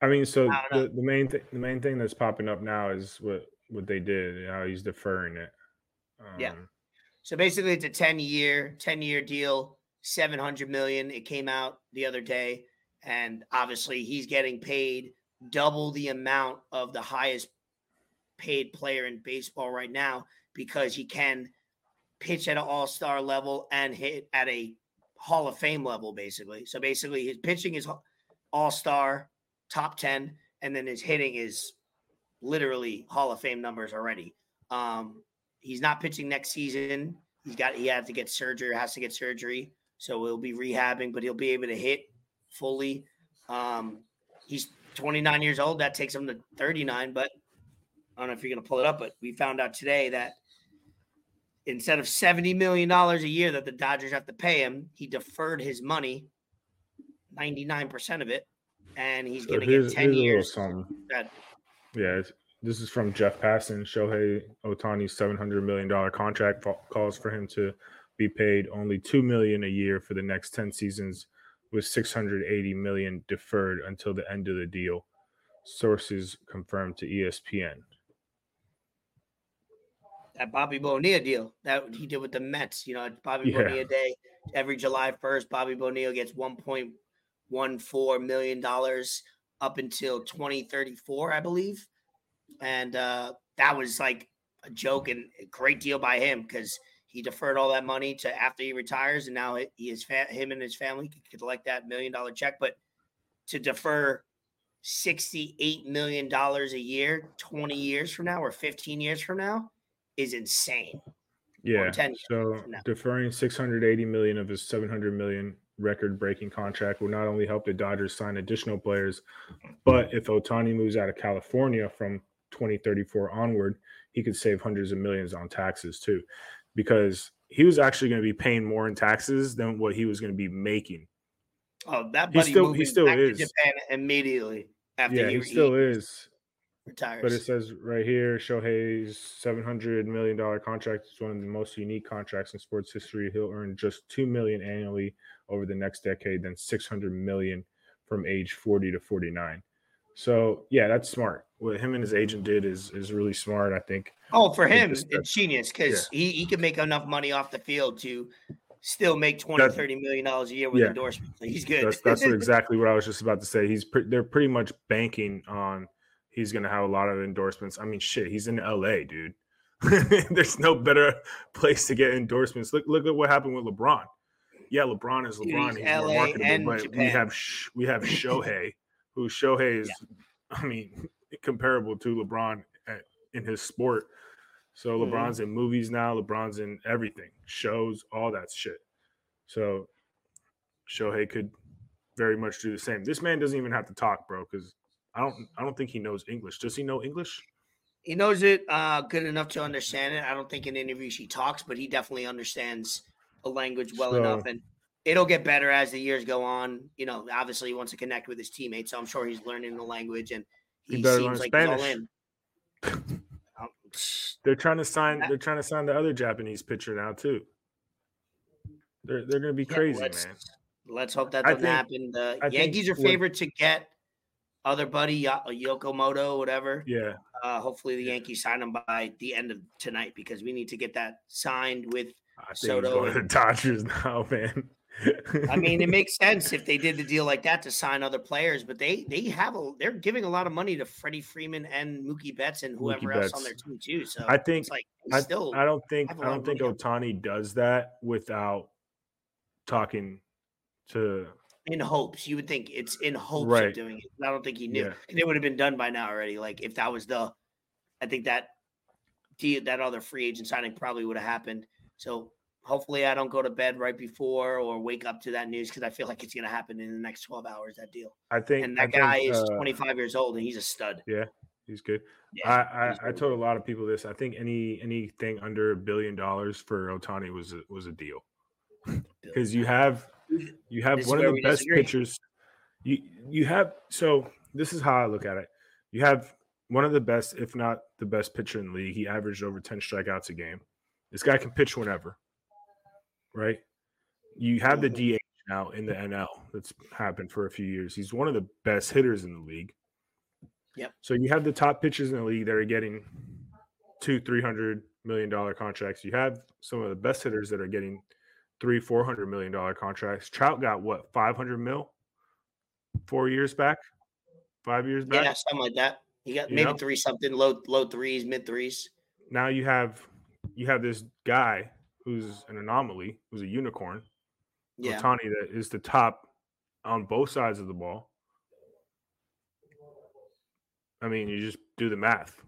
I mean, so I the, the main thing the main thing that's popping up now is what what they did, how he's deferring it. Um, Yeah. So basically, it's a ten year, ten year deal, seven hundred million. It came out the other day, and obviously, he's getting paid double the amount of the highest paid player in baseball right now because he can pitch at an all star level and hit at a Hall of Fame level, basically. So basically, his pitching is all star, top 10, and then his hitting is literally Hall of Fame numbers already. Um, he's not pitching next season. He's got he had to get surgery, has to get surgery, so he'll be rehabbing, but he'll be able to hit fully. Um, he's 29 years old. That takes him to 39, but I don't know if you're gonna pull it up, but we found out today that instead of 70 million dollars a year that the Dodgers have to pay him, he deferred his money, 99% of it, and he's So gonna get 10 here's a little years. That Yeah, it's, this is from Jeff Passan. Shohei Ohtani's seven hundred million dollar contract calls for him to be paid only two million a year for the next ten seasons, with six hundred eighty million deferred until the end of the deal. Sources confirmed to ESPN. that Bobby Bonilla deal that he did with the Mets. You know, Bobby Yeah. Bonilla Day every July first. Bobby Bonilla gets one point one four million dollars up until twenty thirty four, I believe, and uh, that was like a joke and a great deal by him because he deferred all that money to after he retires, and now he is fa- him and his family could collect that million dollar check, but to defer. $68 million a year 20 years from now or 15 years from now is insane. Yeah. 10 years So from now. deferring 680 million of his 700 million record-breaking contract will not only help the Dodgers sign additional players, but if Ohtani moves out of California from 2034 onward, he could save hundreds of millions on taxes too, because he was actually going to be paying more in taxes than what he was going to be making. Oh, that He buddy still- he still is. Japan immediately after yeah, he, he still he is. retires. But it says right here, Shohei's seven hundred million dollar contract is one of the most unique contracts in sports history. He'll earn just two million annually over the next decade, then six hundred million from age forty to forty nine. So yeah, that's smart. What him and his agent did is is really smart. I think. oh, for him, it's genius because he, he can make enough money off the field to still make 20, That- 30 million dollars a year with Yeah. endorsements. So he's good. That's that's what <laughs> exactly what I was just about to say. He's pre- they're pretty much banking on he's going to have a lot of endorsements. I mean, shit, he's in L.A., dude. <laughs> There's no better place to get endorsements. Look look at what happened with LeBron. Yeah, LeBron is Dude, LeBron. he's He's more LA marketable, and but we have we have Shohei, who Shohei is, <laughs> I mean, comparable to LeBron at, in his sport. So Mhm. LeBron's in movies now. LeBron's in everything, shows, all that shit. So Shohei could very much do the same. This man doesn't even have to talk, bro, because I don't I don't think he knows English. Does he know English? he knows it uh, good enough to understand it. I don't think in interviews he talks, but he definitely understands the language well enough. And it'll get better as the years go on. You know, obviously he wants to connect with his teammates, so I'm sure he's learning the language and He he better learn like Spanish. They're trying to sign. They're trying to sign the other Japanese pitcher now too. They're they're gonna be yeah, crazy, let's, man. Let's hope that doesn't think- happen. The I Yankees are favored to get other buddy Yo- Yokomoto, whatever. Yeah, Uh, hopefully the Yankees sign him by the end of tonight because we need to get that signed with I think Soto he's going to the Dodgers <laughs> now, man. I mean, it <laughs> makes sense if they did the deal like that to sign other players, but they they have a they're giving a lot of money to Freddie Freeman and Mookie Betts and Mookie whoever else on their team too. So I think it's like I, still I don't think I don't think Ohtani does that without talking to in hopes. You would think it's in hopes Right. of doing it. I don't think he knew. Yeah. And it would have been done by now already. Like if that was the I think that that other free agent signing probably would have happened. So hopefully I don't go to bed right before or wake up to that news because I feel like it's gonna happen in the next 12 hours, that deal. I think And I that guy think, is uh, 25 years old and he's a stud. Yeah, he's good. Yeah, I, I, I told a lot of people this. I think any anything under a billion dollars for Ohtani was a, was a deal because you have you have This one of the best disagree. pitchers. You you have so this is how I look at it. You have one of the best, if not the best pitcher in the league. He averaged over ten strikeouts a game. This guy can pitch whenever, right? You have the mm-hmm. DH now in the NL. That's happened for a few years. He's one of the best hitters in the league. Yep. So you have the top pitchers in the league that are getting two, three hundred million dollar contracts. You have some of the best hitters that are getting three, four hundred million dollar contracts. Trout got what five hundred mil four years back, five years back. Yeah, something like that. He got You maybe know? three something, low low threes, mid threes. Now you have you have this guy who's an anomaly, who's a unicorn, Yeah. Ohtani, that is the top on both sides of the ball. I mean, you just do the math.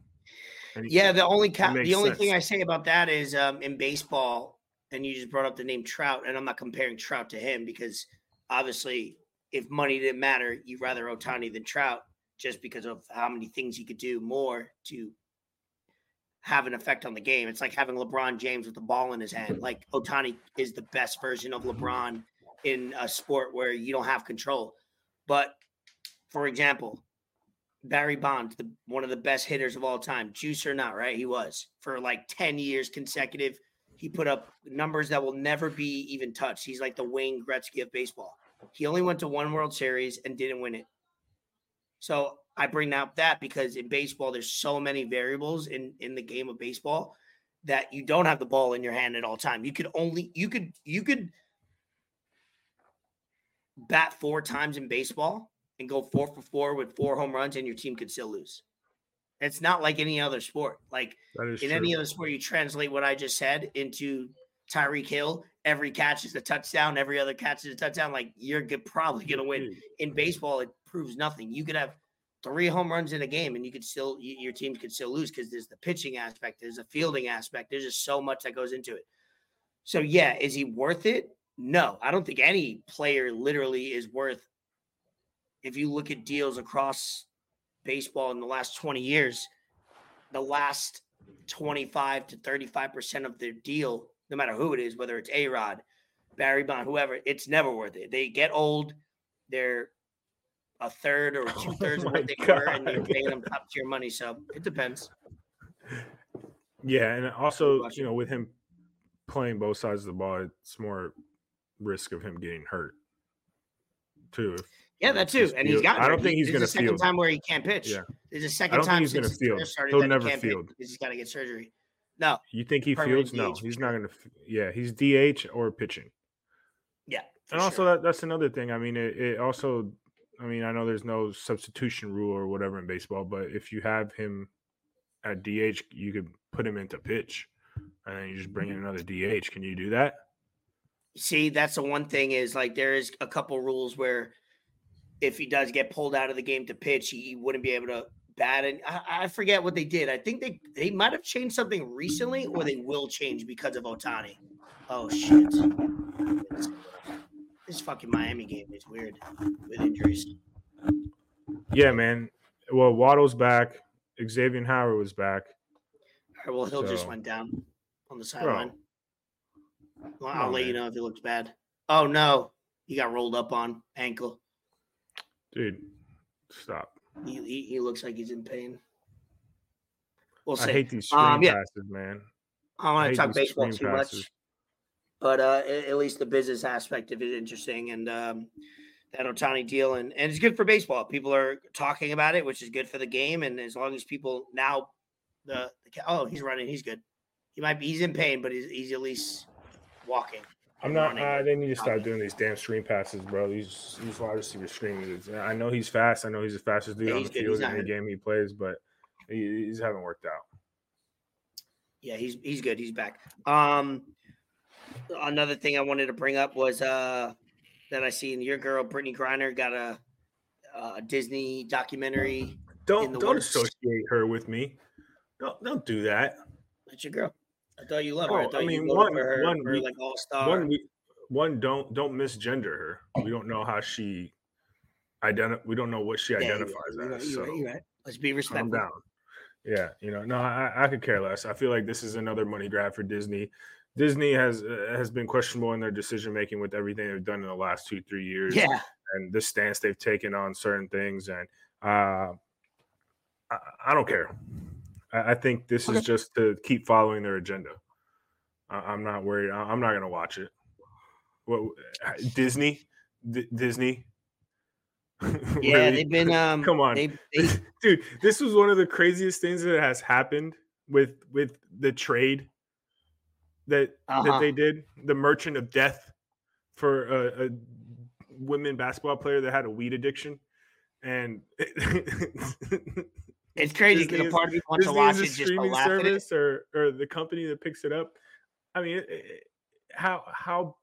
Yeah, the only ca- the only sense. thing I say about that is um, in baseball, and you just brought up the name Trout, and I'm not comparing Trout to him because obviously, if money didn't matter, you'd rather Ohtani than Trout just because of how many things he could do more to have an effect on the game. It's like having LeBron James with the ball in his hand. Mm-hmm. Like Ohtani is the best version of mm-hmm. LeBron in a sport where you don't have control. But for example, Barry Bonds, the, one of the best hitters of all time, juice or not, right? He was for like 10 years consecutive. He put up numbers that will never be even touched. He's like the Wayne Gretzky of baseball. He only went to one World Series and didn't win it. So I bring up that because in baseball, there's so many variables in in the game of baseball that you don't have the ball in your hand at all time. You could only you could you could bat four times in baseball and go four for four with four home runs, and your team could still lose. It's not like any other sport. Like in true. any other sport, you translate what I just said into Tyreek Hill. Every catch is a touchdown. Every other catch is a touchdown. Like you're good, probably going to win. In baseball, it proves nothing. You could have three home runs in a game, and you could still your team could still lose because there's the pitching aspect, there's a fielding aspect. There's just so much that goes into it. So yeah, is he worth it? No, I don't think any player literally is worth. If you look at deals across baseball in the last 20 years, the last 25 to 35% of their deal, no matter who it is, whether it's A Rod, Barry Bond, whoever, it's never worth it. They get old, they're a third or two thirds Oh of what they were, and you're paying them top tier money. So it depends. Yeah, and also, you know, with him playing both sides of the ball, it's more risk of him getting hurt too. Yeah, that too. And he's got. I don't think he's going to the second field. time where he can't pitch. Yeah. it's a second time he's his career field. He'll that he never can't pitch field. he's got to get surgery. No, You think he fields? No, DH for he's not going to. Yeah, he's DH or pitching. yeah. And also, sure. that, that's another thing. I mean, it, it also, I mean, I know there's no substitution rule or whatever in baseball, but if you have him at DH, you could put him into pitch, and then you just bring in mm-hmm. another DH. Can you do that? See, that's the one thing is like there is a couple rules where if he does get pulled out of the game to pitch, he, he wouldn't be able to bat. And I, I forget what they did. I think they they might have changed something recently, or they will change because of Ohtani. Oh shit! This fucking Miami game is weird with injuries. Yeah, man. Well, Waddle's back. Xavier Howard was back. All right, well, Hill just went down on the sideline. Well, I'll on, let you know if it looks bad. Oh no, he got rolled up on ankle. Dude, stop. He, he, he looks like he's in pain. We'll. I hate these screen Um, yeah. passes, man. I don't want to talk baseball too passes. much, but uh, at, least the business aspect of it is interesting, and um, that Ohtani deal, and, and it's good for baseball. People are talking about it, which is good for the game, and as long as people now, the, the oh, he's running, he's good. He might be he's in pain, but he's, he's at least walking. I'm not. Uh, they need to stop doing these damn screen passes, bro. These these wide receiver screens. I know he's fast. I know he's the fastest dude Yeah, on the good. field in the game he plays, but he, he's haven't worked out. Yeah, he's he's good. He's back. Um, another thing I wanted to bring up was uh that I seen your girl Brittney Griner got a, a Disney documentary. Don't don't works. associate her with me. Don't don't do that. That's your girl. I thought you loved her. I Oh, I thought mean, one- her one we- like all star. One we one don't don't misgender her. We don't know how she identi- We don't know what she identifies you're as. you're So right, you're right. Let's be calm respectful. down. Yeah, you know, no, I, I could care less. I feel like this is another money grab for Disney. Disney has uh, has been questionable in their decision making with everything they've done in the last two three years, Yeah, and the stance they've taken on certain things. And uh, I, I don't care. I, I think this Okay. is just to keep following their agenda. I, I'm not worried. I, I'm not going to watch it. What Disney? D- Disney? <laughs> yeah. Really? They've been um. Come on. They, <laughs> they dude this was one of the craziest things that has happened with with the trade that Uh-huh. that they did the merchant of death for a, a women basketball player that had a weed addiction and <laughs> it's crazy because a part of me wants to watch it just to laugh service or or the company that picks it up i mean it- it- how how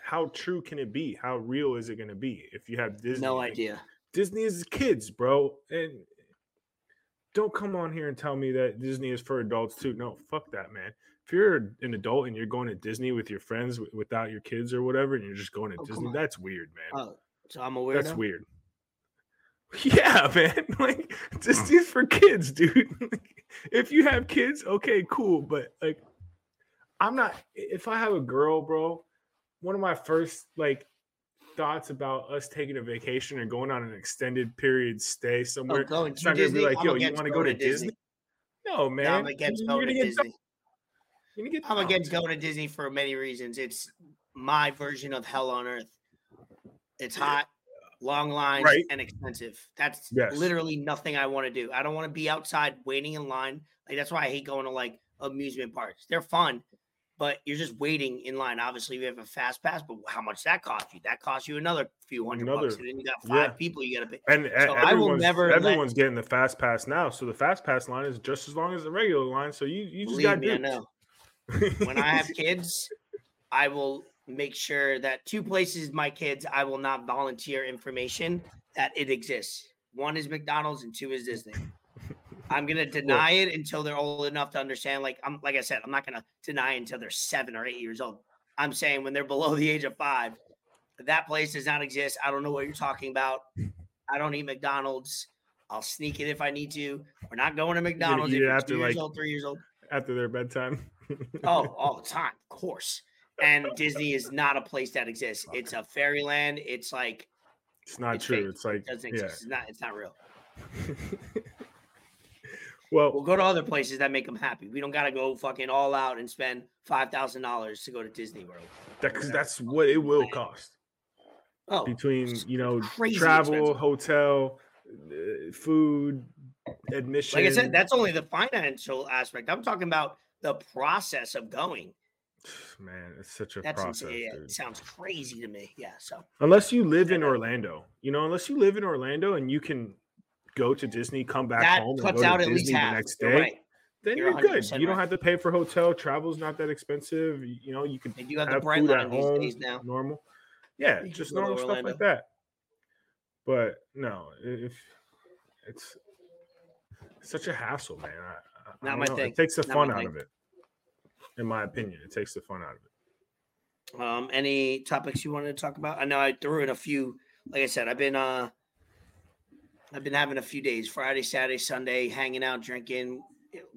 how true can it be how real is it going to be if you have disney No like, idea. Disney is kids, bro. And don't come on here and tell me that Disney is for adults too. No, fuck that, man. If you're an adult and you're going to Disney with your friends w- without your kids or whatever, and you're just going to Oh, Disney, that's weird, man. Oh, so I'm a weirdo. that's weird. <laughs> Yeah, man. <laughs> Like Disney's for kids, dude. <laughs> if you have kids, okay, cool. But like, I'm not. If I have a girl, bro, one of my first like thoughts about us taking a vacation and going on an extended period stay Oh, somewhere. going it's to not gonna Disney. be like, yo, you want to go to Disney? No, man. No, I'm against going to Disney. You're gonna get I'm against going to Disney for many reasons. It's my version of hell on earth. It's hot, long lines, Right. and expensive. That's Yes. literally nothing I want to do. I don't want to be outside waiting in line. Like that's why I hate going to like amusement parks. They're fun, but you're just waiting in line. Obviously, we have a fast pass, but how much that cost you? That costs you another few hundred bucks, and then you got yeah. five people you got to pay. And So I will everyone's, never let- everyone's getting the fast pass now. So the fast pass line is just as long as the regular line. So you you just Believe got me, I duped. know. When I have kids, I will make sure that two places my kids, I will not volunteer information that it exists. One is McDonald's and two is Disney. I'm gonna <laughs> deny it until they're old enough to understand. Like I'm like I said, I'm not gonna deny until they're seven or eight years old. I'm saying when they're below the age of five, that place does not exist. I don't know what you're talking about. I don't eat McDonald's. I'll sneak it if I need to. We're not going to <laughs> McDonald's if you're after, two years like- old, three years old. after their bedtime. Oh, <laughs> all the time, of course. And Disney is not a place that exists. It's a fairyland. It's like it's not it's true. fake. It's like it doesn't yeah. exist. It's not. It's not real. <laughs> well, We'll go to other places that make them happy. We don't gotta go fucking all out and spend five thousand dollars to go to Disney World. because that's what it will cost Oh, between you know travel, expensive. hotel, uh, food, admission. like I said, that's only the financial aspect. I'm talking about the process of going. <sighs> man, it's such a That's process, insane. Yeah, dude. it sounds crazy to me. Yeah. So Unless you live in Orlando, you know, unless you live in Orlando and you can go to Disney, come back that home, and cuts out at least Disney the half. next You're day, right. then You're you're, good. 100% You don't have to pay for hotel. Travel's not that expensive. You, you know, you can They do have the have bright food line at these home, days now. normal. <laughs> Yeah, You just normal stuff like that. But no, if it's such a hassle, man. I, I- I Not my know. thing. It takes the Not fun out thing. of it. In my opinion, it takes the fun out of it. Um, any topics you wanted to talk about? I know I threw in a few. Like I said, I've been uh, I've been having a few days: Friday, Saturday, Sunday, hanging out, drinking.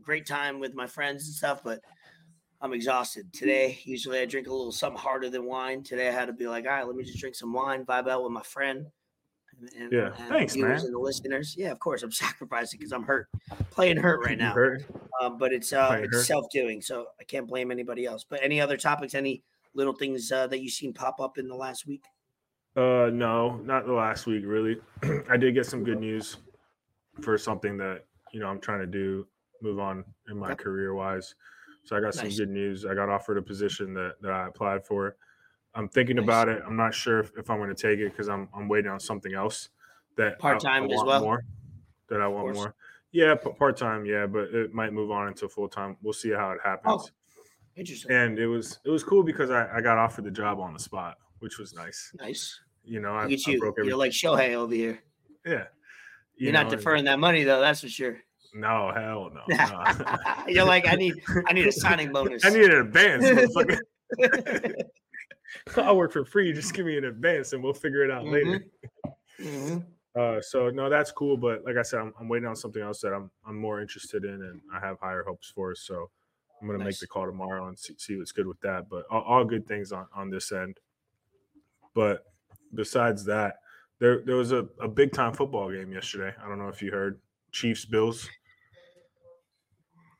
Great time with my friends and stuff, but I'm exhausted today. Usually, I drink a little something harder than wine. Today, I had to be like, all right, let me just drink some wine, vibe out with my friend. And, and, Yeah, and thanks, man. And the listeners, yeah, of course, I'm <laughs> sacrificing because I'm hurt, playing hurt right now hurt? Um, but it's uh, it's self doing, so I can't blame anybody else. But any other topics, any little things uh, that you've seen pop up in the last week? Uh, no, not the last week. Really, <clears throat> I did get some good news for something that you know I'm trying to do, move on in my Okay. career wise. So I got some good news. I got offered a position that, that I applied for. I'm thinking Nice. about it. I'm not sure if, if I'm going to take it because I'm I'm waiting on something else that I Part-time as well? More, that I want more. Yeah, part time. Yeah, but it might move on into full time. We'll see how it happens. Oh, interesting. And it was it was cool because I, I got offered the job on the spot, which was nice. nice. You know, I, Look at you. You're like Shohei over here. yeah. You You're know, not and- deferring that money though. That's for sure. No, hell no. <laughs> no. <laughs> You're like, I need, I need a signing bonus. <laughs> I need an advance. I'll work for free. Just give me an advance and we'll figure it out later. Mhm. Uh, so no, that's cool. But like I said, I'm, I'm waiting on something else that I'm I'm more interested in and I have higher hopes for. So I'm gonna make the call tomorrow and see, see what's good with that. But all, all good things on, on this end. But besides that, there there was a, a big time football game yesterday. I don't know if you heard. Chiefs Bills.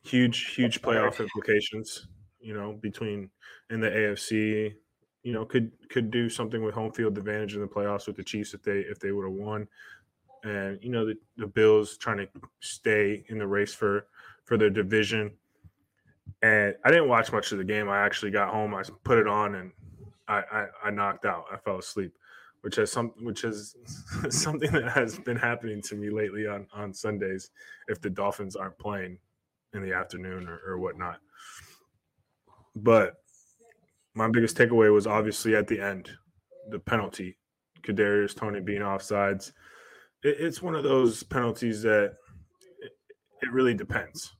Huge, huge playoff implications, you know, between in the AFC. You know, could could do something with home field advantage in the playoffs with the Chiefs if they if they would have won. And you know, the, the Bills trying to stay in the race for for their division. And I didn't watch much of the game. I actually got home, I put it on and I, I, I knocked out. I fell asleep, which has some which is <laughs> something that has been happening to me lately on on Sundays if the Dolphins aren't playing in the afternoon or, or whatnot. But my biggest takeaway was obviously at the end, the penalty, Kadarius Toney being offsides. It, it's one of those penalties that it, it really depends.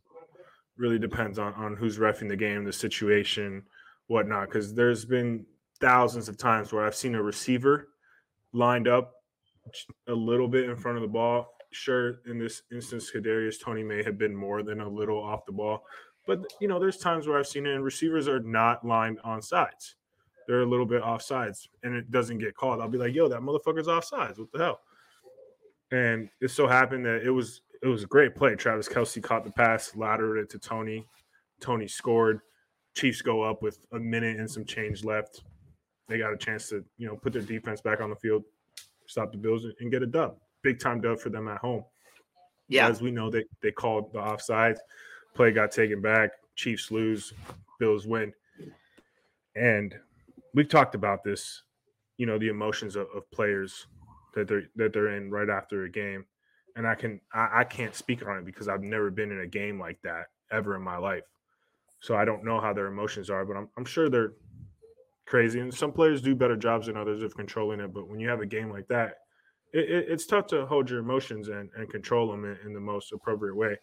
Really depends on on who's refing the game, the situation, whatnot. Because there's been thousands of times where I've seen a receiver lined up a little bit in front of the ball. Sure, in this instance, Kadarius Toney may have been more than a little off the ball, but you know, there's times where I've seen it, and receivers are not lined on sides. They're a little bit off sides, and it doesn't get called. I'll be like, "Yo, that motherfucker's off sides. What the hell?" And it so happened that it was it was a great play. Travis Kelce caught the pass, laddered it to Toney. Toney scored. Chiefs go up with a minute and some change left. They got a chance to, you know, put their defense back on the field, stop the Bills, and get a dub. Big time dub for them at home. Yeah. As we know, they, they called the offsides. Play got taken back. Chiefs lose. Bills win. And we've talked about this, you know, the emotions of, of players that they're that they're in right after a game. And I can I, I can't speak on it because I've never been in a game like that ever in my life. So I don't know how their emotions are, but I'm I'm sure they're crazy. And some players do better jobs than others of controlling it. But when you have a game like that, it, it, it's tough to hold your emotions and, and control them in, in the most appropriate way.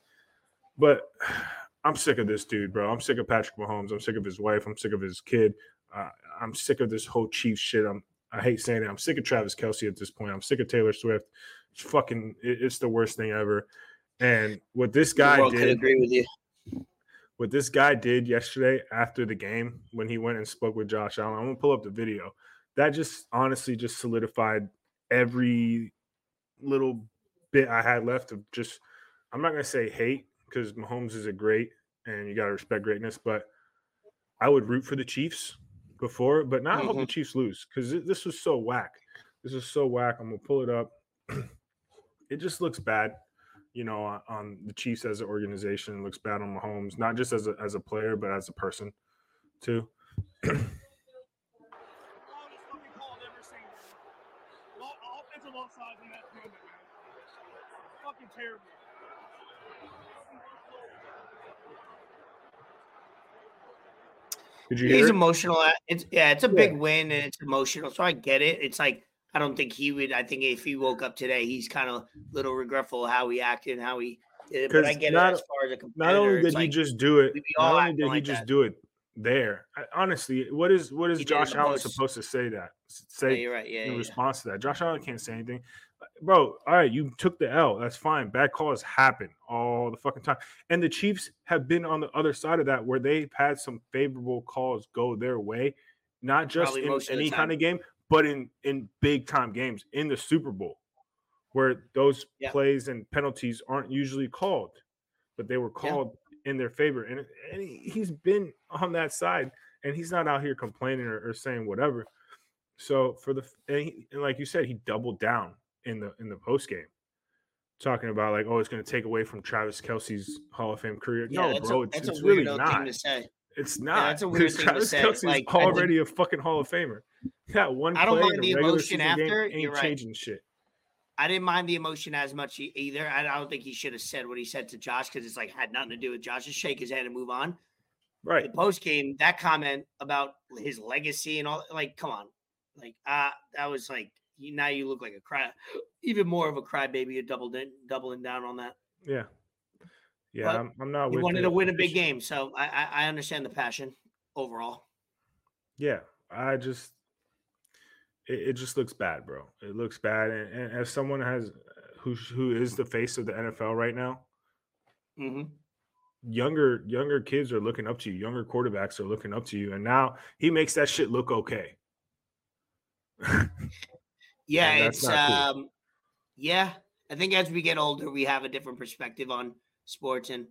But <sighs> I'm sick of this dude, bro. I'm sick of Patrick Mahomes. I'm sick of his wife. I'm sick of his kid. Uh, I'm sick of this whole Chiefs shit. I'm I hate saying it. I'm sick of Travis Kelce at this point. I'm sick of Taylor Swift. It's fucking. it- it's the worst thing ever. And what this guy did, agree with you. what this guy did yesterday after the game when he went and spoke with Josh Allen. I'm gonna pull up the video. That just honestly just solidified every little bit I had left of just. I'm not gonna say hate because Mahomes is a great and you gotta respect greatness, but I would root for the Chiefs before, but now I hope the Chiefs lose because this was so whack. This is so whack. I'm gonna pull it up. <clears throat> it just looks bad you know, on, on the Chiefs as an organization. It looks bad on Mahomes, not just as a as a player, but as a person too. <clears throat> <clears throat> Loudest fucking call I've ever seen. Lo- Offensive offsides in that moment, man. Fucking terrible. Did you He's it? emotional. Uh, it's yeah, it's a Yeah. big win and it's emotional. So I get it. It's like I don't think he would. I think if he woke up today, he's kind of little regretful how he acted and how he did it. But I get not- it as far as a Not only did it's he like, just do it, not only did he like just that. do it there. I, honestly, what is what is He Josh Allen most. supposed to say that? Yeah, Say you're right. Yeah, in yeah, response to that. Josh Allen can't say anything. Bro, all right, you took the L. That's fine. Bad calls happen all the fucking time. And the Chiefs have been on the other side of that where they've had some favorable calls go their way, not just Probably in any kind of game, but in in big time games in the Super Bowl, where those Yeah. plays and penalties aren't usually called, but they were called in their favor. And, and he, he's been on that side, and he's not out here complaining or, or saying whatever. So for the and, he, and like you said, he doubled down in the in the post game. talking about like, oh, it's going to take away from Travis Kelce's Hall of Fame career. Yeah, no, bro, a, it's, that's it's a really not. thing to say. It's not. that's a weird <laughs> thing to Travis say. Kelce's Like, already a fucking Hall of Famer. <laughs> Yeah, one I don't mind in the emotion after, ain't you're right. changing shit. I didn't mind the emotion as much either. I don't think he should have said what he said to Josh because it's like had nothing to do with Josh. Just shake his hand and move on. Right. The post game, that comment about his legacy and all, like, come on, like, uh, that was like, you, now you look like a cry, even more of a crybaby. You're doubling doubling down on that. Yeah. Yeah, I'm, I'm not with wanted to win a big game, so I, I I understand the passion overall. Yeah, I just it, it just looks bad, bro. It looks bad, and, and as someone has who who is the face of the NFL right now, Mm-hmm younger younger kids are looking up to you. Younger quarterbacks are looking up to you, and now he makes that shit look okay. <laughs> Yeah, it's cool. um, yeah. I think as we get older, we have a different perspective on sports, and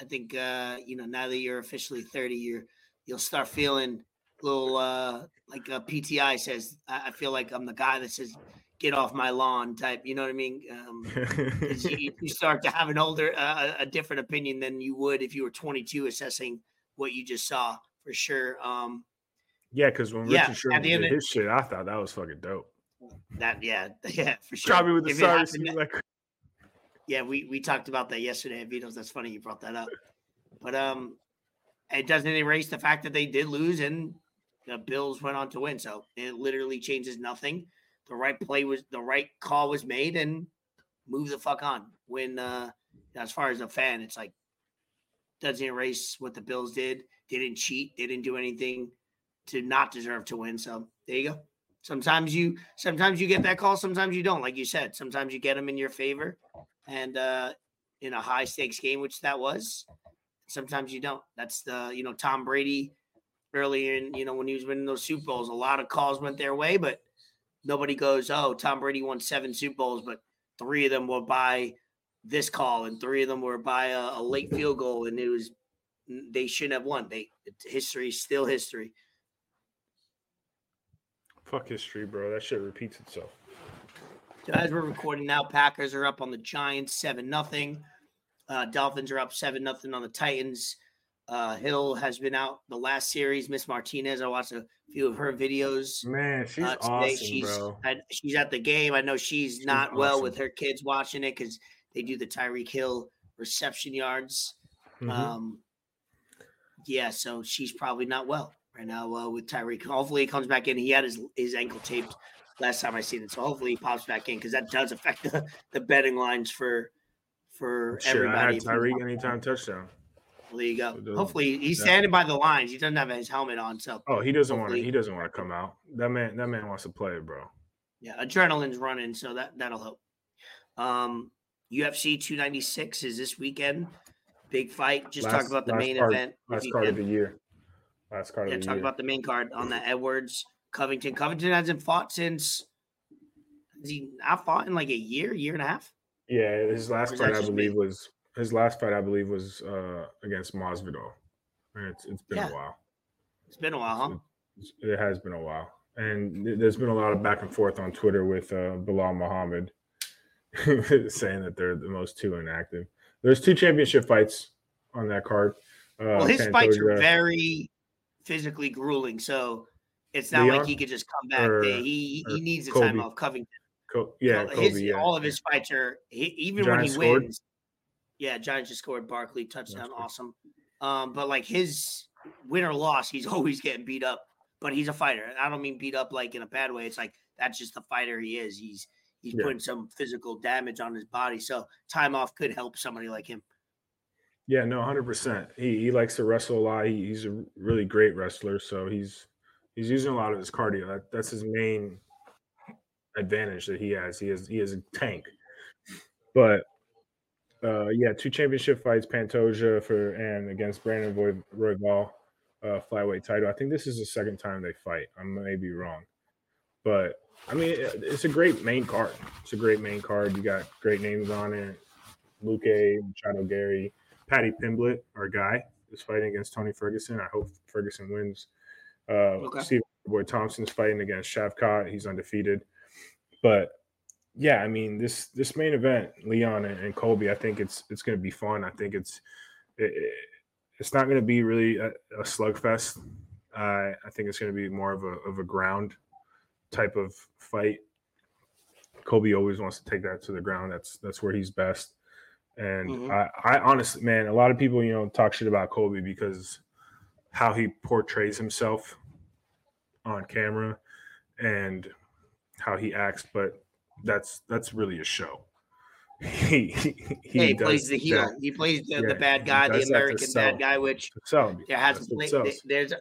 I think uh, you know now that you're officially 30, you're you'll start feeling a little uh, like a PTI says. I, feel like I'm the guy that says "get off my lawn" type. You know what I mean? Um, you, you start to have an older, uh, a different opinion than you would if you were 22 assessing what you just saw for sure. Um, yeah, because when Yeah, Richard Sherman did his shit, I thought that was fucking dope. That yeah, <laughs> yeah, for sure. Me with the happened- like <laughs> Yeah, we we talked about that yesterday at Vito's. That's funny you brought that up. But um, it doesn't erase the fact that they did lose and the Bills went on to win. So it literally changes nothing. The right play was the right call was made and move the fuck on. When uh, as far as a fan, it's like doesn't erase what the Bills did. They didn't cheat. They didn't do anything to not deserve to win. So there you go. Sometimes you sometimes you get that call, sometimes you don't. Like you said, sometimes you get them in your favor, and uh, in a high stakes game, which that was, sometimes you don't. That's the you know Tom Brady earlier in you know when he was winning those Super Bowls, a lot of calls went their way, but nobody goes, oh, Tom Brady won seven Super Bowls, but three of them were by this call, and three of them were by a, a late field goal, and it was they shouldn't have won. They history is still history. Fuck history, bro. That shit repeats itself. So as we're recording now, Packers are up on the Giants seven nothing. Uh, Dolphins are up seven nothing on the Titans. Uh, Hill has been out the last series. Miss Martinez, I watched a few of her videos. Man, she's uh, awesome, she's bro. I, she's at the game. I know she's, She's not well with her kids watching it because they do the Tyreek Hill reception yards. Mhm. Um, yeah, so she's probably not well right now uh, with Tyreek. Hopefully, he comes back in. He had his his ankle taped last time I seen it, so hopefully he pops back in because that does affect <laughs> the, the betting lines for for Shit, everybody. Tyreek anytime touchdown. There you go. Hopefully, he's Yeah. standing by the lines. He doesn't have his helmet on, so Oh, he doesn't want to. He doesn't want to come out. That man. That man wants to play, bro. yeah, adrenaline's running, so that that'll help. Um, UFC 296 is this weekend. Big fight. Just talk about the main event. Last card of the year. Last card Yeah, talk year. about the main card on the Edwards Covington. Covington hasn't fought since. Has he not fought in like a year, year and a half? yeah, his last fight, I just me? believe, was his last fight. I believe was uh against Masvidal. And it's it's been Yeah. a while. It's been a while, huh? It's- It has been a while, and there's been a lot of back and forth on Twitter with uh, Belal Muhammad <laughs> saying that they're the most two inactive. There's two championship fights on that card. Uh, Well, his fights are very physically grueling, so it's not like he could just come back. or- They- he he needs a Kobe? time off. Covington. Co- yeah, Kobe, his, yeah. all of his fights are he, even when he Giants scored? wins. Yeah, Giants just scored. Barkley touchdown, awesome. Um, but like his win or loss, he's <laughs> always getting beat up. But he's a fighter. and I don't mean beat up like in a bad way. It's like that's just the fighter he is. He's he's Yeah. putting some physical damage on his body. So time off could help somebody like him. Yeah, no, hundred percent. He he likes to wrestle a lot. He, he's a really great wrestler, so he's he's using a lot of his cardio. That, that's his main advantage that he has. He has he is a tank. But uh, yeah, two championship fights, Pantoja for and against Brandon Roy, Royval, uh, flyweight title. I think this is the second time they fight. I may be wrong, but I mean it- it's a great main card. It's a great main card. You got great names on it. Luke Machado Garry, Paddy Pimblett, our guy, is fighting against Tony Ferguson. I hope Ferguson wins. Uh, Okay. Steve Boy Thompson's fighting against Shavkat. He's undefeated. But yeah, I mean this this main event, Leon and, and Colby, I think it's it's going to be fun. I think it's it, it's not going to be really a, a slugfest. Uh, I think it's going to be more of a of a ground type of fight. Colby always wants to take that to the ground. That's that's where he's best. And Mhm. I, I honestly, man, a lot of people, you know, talk shit about Colby because how he portrays himself on camera and how he acts, but that's that's really a show. <laughs> He he, yeah, he plays the heel. that He plays the, Yeah, the bad guy, the does that to American bad guy, which sell. there has what there's a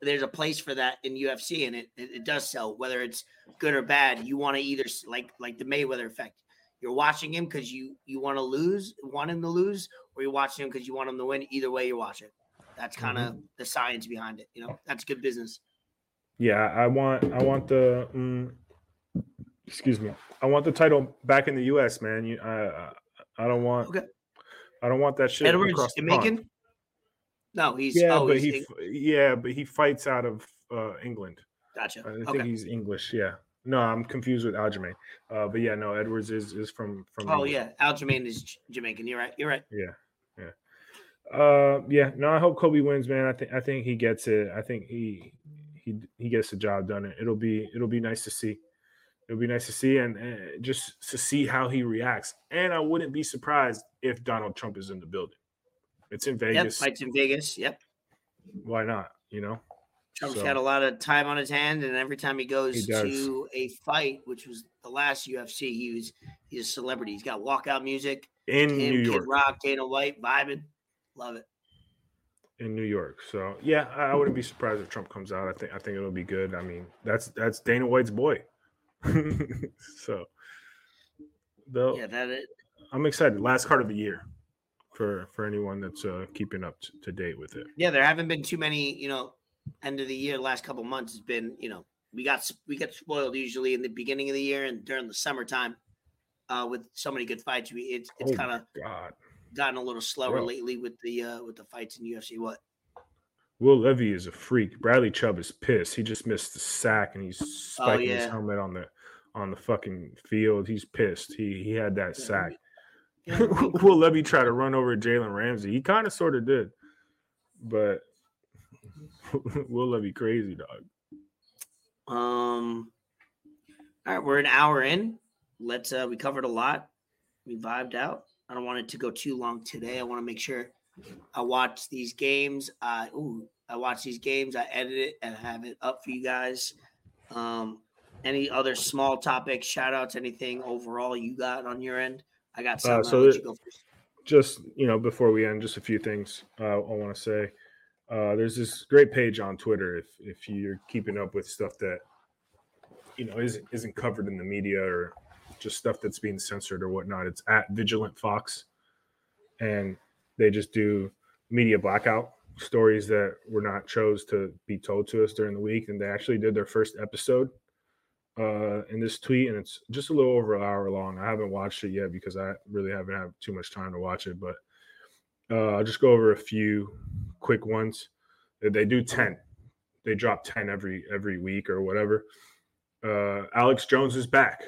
there's a place for that in UFC, and it, it it does sell. Whether it's good or bad, you want to either like like the Mayweather effect. You're watching him because you you want to lose, want him to lose, or you're watching him because you want him to win. Either way, you're watching. That's kind of the science behind it. You know, that's good business. Yeah, I want I want the mm, excuse me. I want the title back in the U.S. Man, you I I- I don't want Okay. I don't want that shit Edwards across the pond. Jamaican. No, he's Yeah, oh, but he's he Eng- yeah, but he fights out of uh, England. gotcha. I think Okay. he's English. Yeah. No, I'm confused with Aljamain. Uh, but yeah, no, Edwards is is from from. Oh England. yeah, Aljamain is J- Jamaican. You're right. You're right. Yeah, yeah. Uh, yeah. No, I hope Colby wins, man. I think I think he gets it. I think he he he gets the job done. It'll be it'll be nice to see. It'll be nice to see and, and just to see how he reacts. And I wouldn't be surprised if Donald Trump is in the building. It's in Vegas. Yep, fights in Vegas. Yep. Why not? You know. Trump's So- got a lot of time on his hand, and every time he goes He to a fight, which was the last UFC, he was he's a celebrity. He's got walkout music. In Him, New Kid Rock, Dana White, vibing. Love it. in New York. So yeah, I wouldn't be surprised if Trump comes out. I think I think it'll be good. I mean, that's that's Dana White's boy. <laughs> so though Yeah, that it. I'm excited. Last card of the year for for anyone that's uh, keeping up to, to date with it. Yeah, there haven't been too many. You know, end of the year, last couple months has been. You know, we got we get spoiled usually in the beginning of the year and during the summertime. Uh, with so many good fights, we it's it's Oh kind of gotten a little slower Bro. lately with the uh with the fights in UFC. What? Will Levis is a freak. Bradley Chubb is pissed. He just missed the sack and he's spiking his Oh, yeah. helmet on the on the fucking field. He's pissed. He he had that Yeah, sack. Yeah, <laughs> Will Levis try to run over Jalen Ramsey. He kind of sort of did, but <laughs> Will Levis crazy dog. Um. All right, we're an hour in. Let's. uh We covered a lot. We vibed out. I don't want it to go too long today. I want to make sure I watch these games. I ooh, I watch these games. I edit it and have it up for you guys. Um. Any other small topics, shout outs, anything overall you got on your end? I got some. Uh, so you go first. Just you know, before we end, just a few things uh, I want to say. Uh, there's this great page on Twitter if if you're keeping up with stuff that you know isn't isn't covered in the media or just stuff that's being censored or whatnot. It's at Vigilant Fox, and they just do media blackout stories that were not chose to be told to us during the week, and they actually did their first episode uh in this tweet. And it's just a little over an hour long. I haven't watched it yet because i really haven't had too much time to watch it but uh i'll just go over a few quick ones. They- do 10 they drop 10 every every week or whatever. Uh alex jones is back.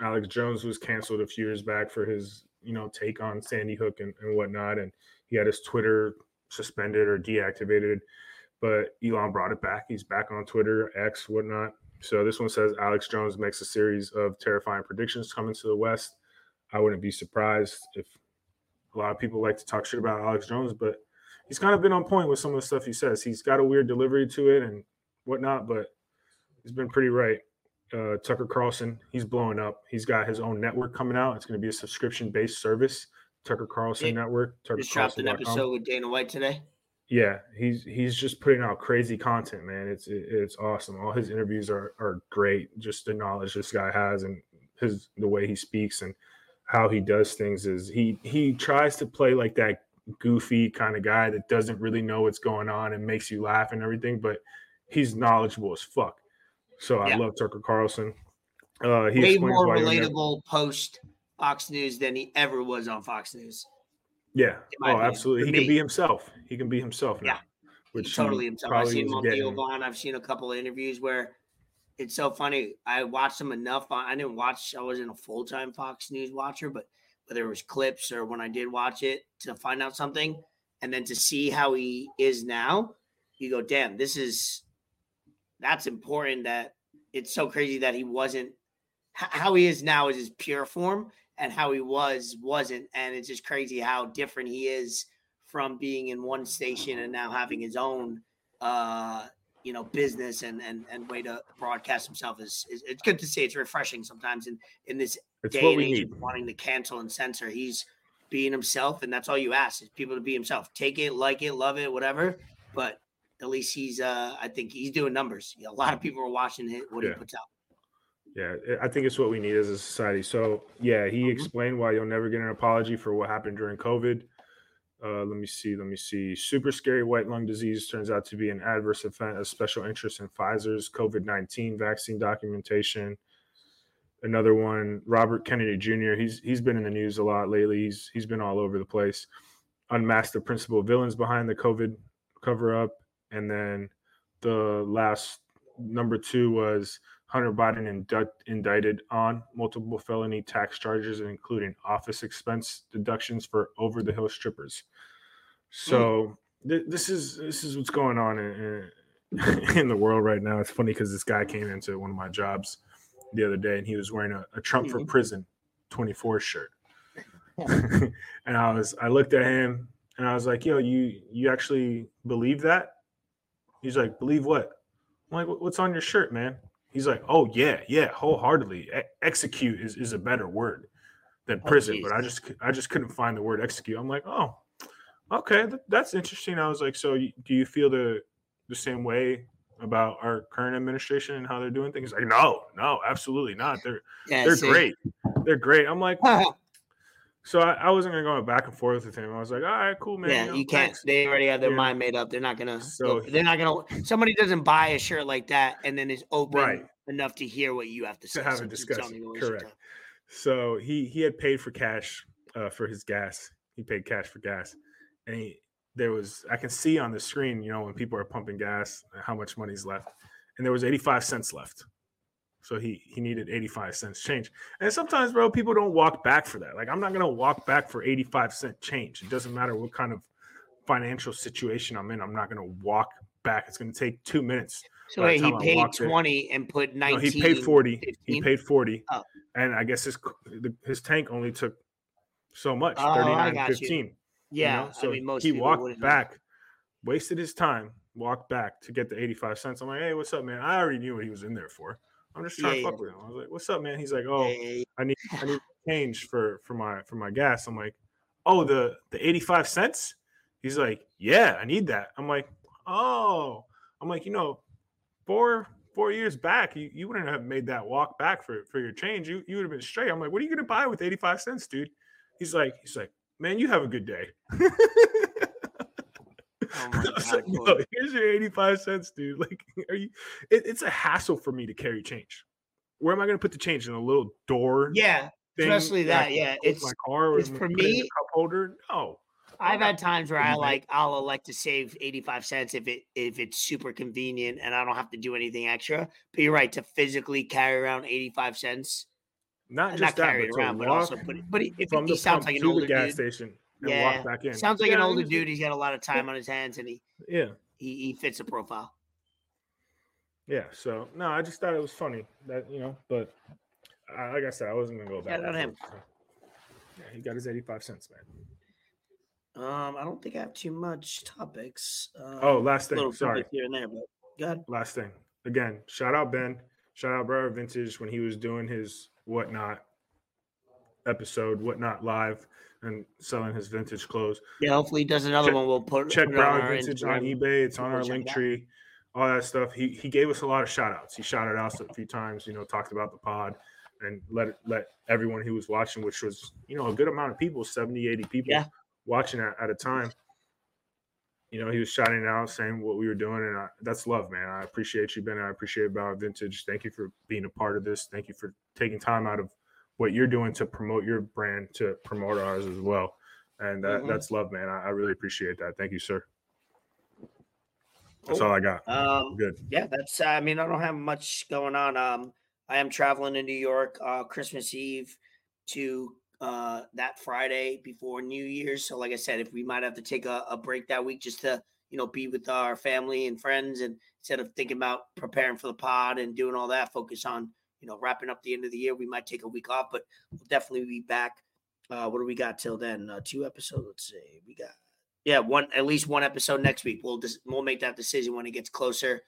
Alex jones was canceled a few years back for his you know take on sandy hook and, and whatnot and he had his twitter suspended or deactivated but elon brought it back. He's back on twitter x whatnot. So this one says Alex Jones makes a series of terrifying predictions coming to the West. I wouldn't be surprised if a lot of people like to talk shit about Alex Jones, but he's kind of been on point with some of the stuff he says. He's got a weird delivery to it and whatnot, but he's been pretty right. Uh, Tucker Carlson, he's blowing up. He's got his own network coming out. It's going to be a subscription based service. Tucker Carlson Network. Tucker Just dropped an episode with Dana White today. Yeah, he's he's just putting out crazy content, man. It's it- it's awesome. All his interviews are are great. Just the knowledge this guy has and his the way he speaks and how he does things is he he tries to play like that goofy kind of guy that doesn't really know what's going on and makes you laugh and everything, but he's knowledgeable as fuck. So I love Tucker Carlson. Uh, he Way more you'll never- relatable post Fox News than he ever was on Fox News. Yeah. Oh, opinion. absolutely. For He me. can be himself. He can be himself now. Yeah. Which He's totally himself. I've seen him on getting- Theo Von. I've seen a couple of interviews where it's so funny. I watched him enough. I didn't watch. I wasn't a full time Fox News watcher, but whether it was clips or when I did watch it to find out something, and then to see how he is now, you go, damn, this is that's important. That it's so crazy that he wasn't how he is now is his pure form, and how he was wasn't, and it's just crazy how different he is from being in one station and now having his own uh you know business and and and way to broadcast himself is, is it's good to see it's refreshing sometimes in in this It's day and age of wanting to cancel and censor he's being himself and that's all you ask is people to be himself take it like it love it whatever but at least he's uh i think he's doing numbers a lot of people are watching it, what Yeah. he puts out Yeah, I think it's what we need as a society. So yeah, he Mhm. explained why you'll never get an apology for what happened during COVID. Uh, let me see. Let me see. Super scary white lung disease turns out to be an adverse event of special interest in Pfizer's COVID nineteen vaccine documentation. Another one, Robert Kennedy Jr. He's he's been in the news a lot lately. He's he's been all over the place. Unmasked the principal villains behind the COVID cover up, and then the last number two was Hunter Biden indu- indicted on multiple felony tax charges, including office expense deductions for over the hill strippers. So th- this is this is what's going on in, in, <laughs> in the world right now. It's funny because this guy came into one of my jobs the other day and he was wearing a, a Trump for Mhm. prison 24 shirt. <laughs> and I was I looked at him and I was like, "Yo, you you actually believe that?" He's like, "Believe what?" I'm like, "What's on your shirt, man?" He's like, "Oh yeah, yeah, wholeheartedly. E- execute is, is a better word than Oh, prison, but I just I just couldn't find the word execute." I'm like, "Oh, okay, th- that's interesting." I was like, "So you, do you feel the the same way about our current administration and how they're doing things?" Like, "No, no, absolutely not. They're yeah they're see? great. They're great." I'm like, <laughs> so I, I wasn't gonna go back and forth with him. I was like, "All right, cool, man." yeah, know, you can't. thanks." They already have their Yeah. mind made up. They're not gonna. So- they're not gonna. Somebody doesn't buy a shirt like that and then is open Right. enough to hear what you have to say. have So it's- it's discussion, only a of correct. So he he had paid for cash uh, for his gas. He paid cash for gas, and he there was I can see on the screen, you know, when people are pumping gas, how much money's left, and there was eighty five cents left. So he he needed eighty five cents change, and sometimes, bro, people don't walk back for that. Like I'm not gonna walk back for eighty five cent change. It doesn't matter what kind of financial situation I'm in. I'm not gonna walk back. It's gonna take two minutes. So wait, he paid walked in- twenty and put No, nineteen. he paid 40. He paid 40. Oh. And I guess his his tank only took so much, Oh, I 39 got you. 15. Yeah, know? So I mean most he walked back, wasted his time, walked back to get the 85 cents. I'm like, "Hey, what's up, man? I already knew what he was in there for. I'm just trying Yeah, to fuck with him." I was like, "What's up, man?" He's like, "Oh, yeah, yeah. I need I need change for for my for my gas." I'm like, "Oh, the the 85 cents?" He's like, "Yeah, I need that." I'm like, "Oh." I'm like, "You know, four four years back, you, you wouldn't have made that walk back for for your change. You you would have been straight." I'm like, "What are you going to buy with 85 cents, dude?" He's like, he's like, "Man, you have a good day." <laughs> Oh <laughs> my God, like, here's your 85 cents, dude. <laughs> Like, are you? It, it's a hassle for me to carry change. Where am I going to put the change in a little door? Yeah, especially that. Yeah, it's my car it's for it in the me- cup holder. No, I've had times where I like I'll uh, elect to save 85 cents if it if it's super convenient and I don't have to do anything extra. But you're right to physically carry around 85 cents, not just not that, carry it around, but also put it. But if from he sounds like an older gas dude. station Yeah, walk back in. Sounds like an older he's- dude. He's got a lot of time on his hands and he Yeah, he, he fits the profile. yeah. So no, I just thought it was funny that you know, but uh, like I said, I wasn't gonna go back. Shout out and him. so. Yeah, he got his 85 cents, man. Um, I don't think I have too much topics. Um, Oh, last thing. Sorry. here and there, but God, last thing. Again, shout out Ben. Shout out Broward Vintage when he was doing his whatnot episode, whatnot live, and selling his vintage clothes. yeah. Hopefully, he does another Check- one. We'll put Check put Broward Vintage on eBay. It's on our link out. tree. All that stuff. He he gave us a lot of shout outs. He shouted us a few times, you know, talked about the pod and let let everyone who was watching, which was, you know, a good amount of people, 70, 80 people Yeah. watching at, at a time. You know, he was shouting out, saying what we were doing, and I, that's love, man. I appreciate you, Ben. I appreciate Broward Vintage. Thank you for being a part of this. Thank you for taking time out of what you're doing to promote your brand to promote ours as well. And that, Mhm. that's love, man. I, I really appreciate that. Thank you, sir. That's all I got. Um, Good. yeah, that's. I mean, I don't have much going on. Um, I am traveling to New York uh, Christmas Eve to uh, that Friday before New Year's. So, like I said, if we might have to take a, a break that week just to you know be with our family and friends, and instead of thinking about preparing for the pod and doing all that, focus on you know wrapping up the end of the year. We might take a week off, but we'll definitely be back. Uh, what do we got till then? Uh, two episodes. Let's see. We got yeah one at least one episode next week. We'll just we'll make that decision when it gets closer.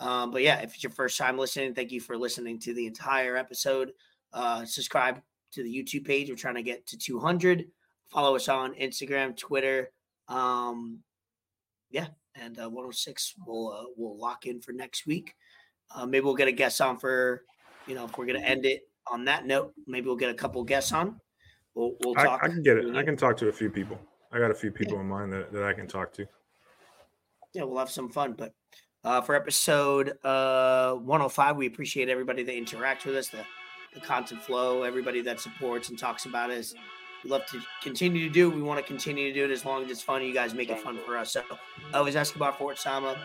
Um, but yeah, if it's your first time listening, thank you for listening to the entire episode. Uh, subscribe to the YouTube page. We're trying to get to 200. Follow us on Instagram, Twitter. Um, yeah, and uh, 106 we'll uh, we'll lock in for next week. Uh, maybe we'll get a guest on for you know if we're gonna end it on that note. Maybe we'll get a couple guests on. We'll we'll I, talk. I can get it. I can talk to a few people. I got a few people in mind that, that I can talk to. yeah, we'll have some fun. But uh, for episode uh, 105, we appreciate everybody that interacts with us, the, the content flow, everybody that supports and talks about us. We love to continue to do. We want to continue to do it as long as it's fun. You guys make it fun for us. So, Elvis Escobar Fort Sama,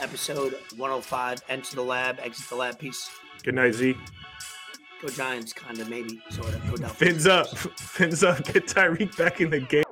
episode 105. Enter the lab, exit the lab. Peace. Good night, Z. Go Giants, kind of, maybe, sort of. Go Dolphins. Fins up. <laughs> Fins up. Get Tyreek back in the game.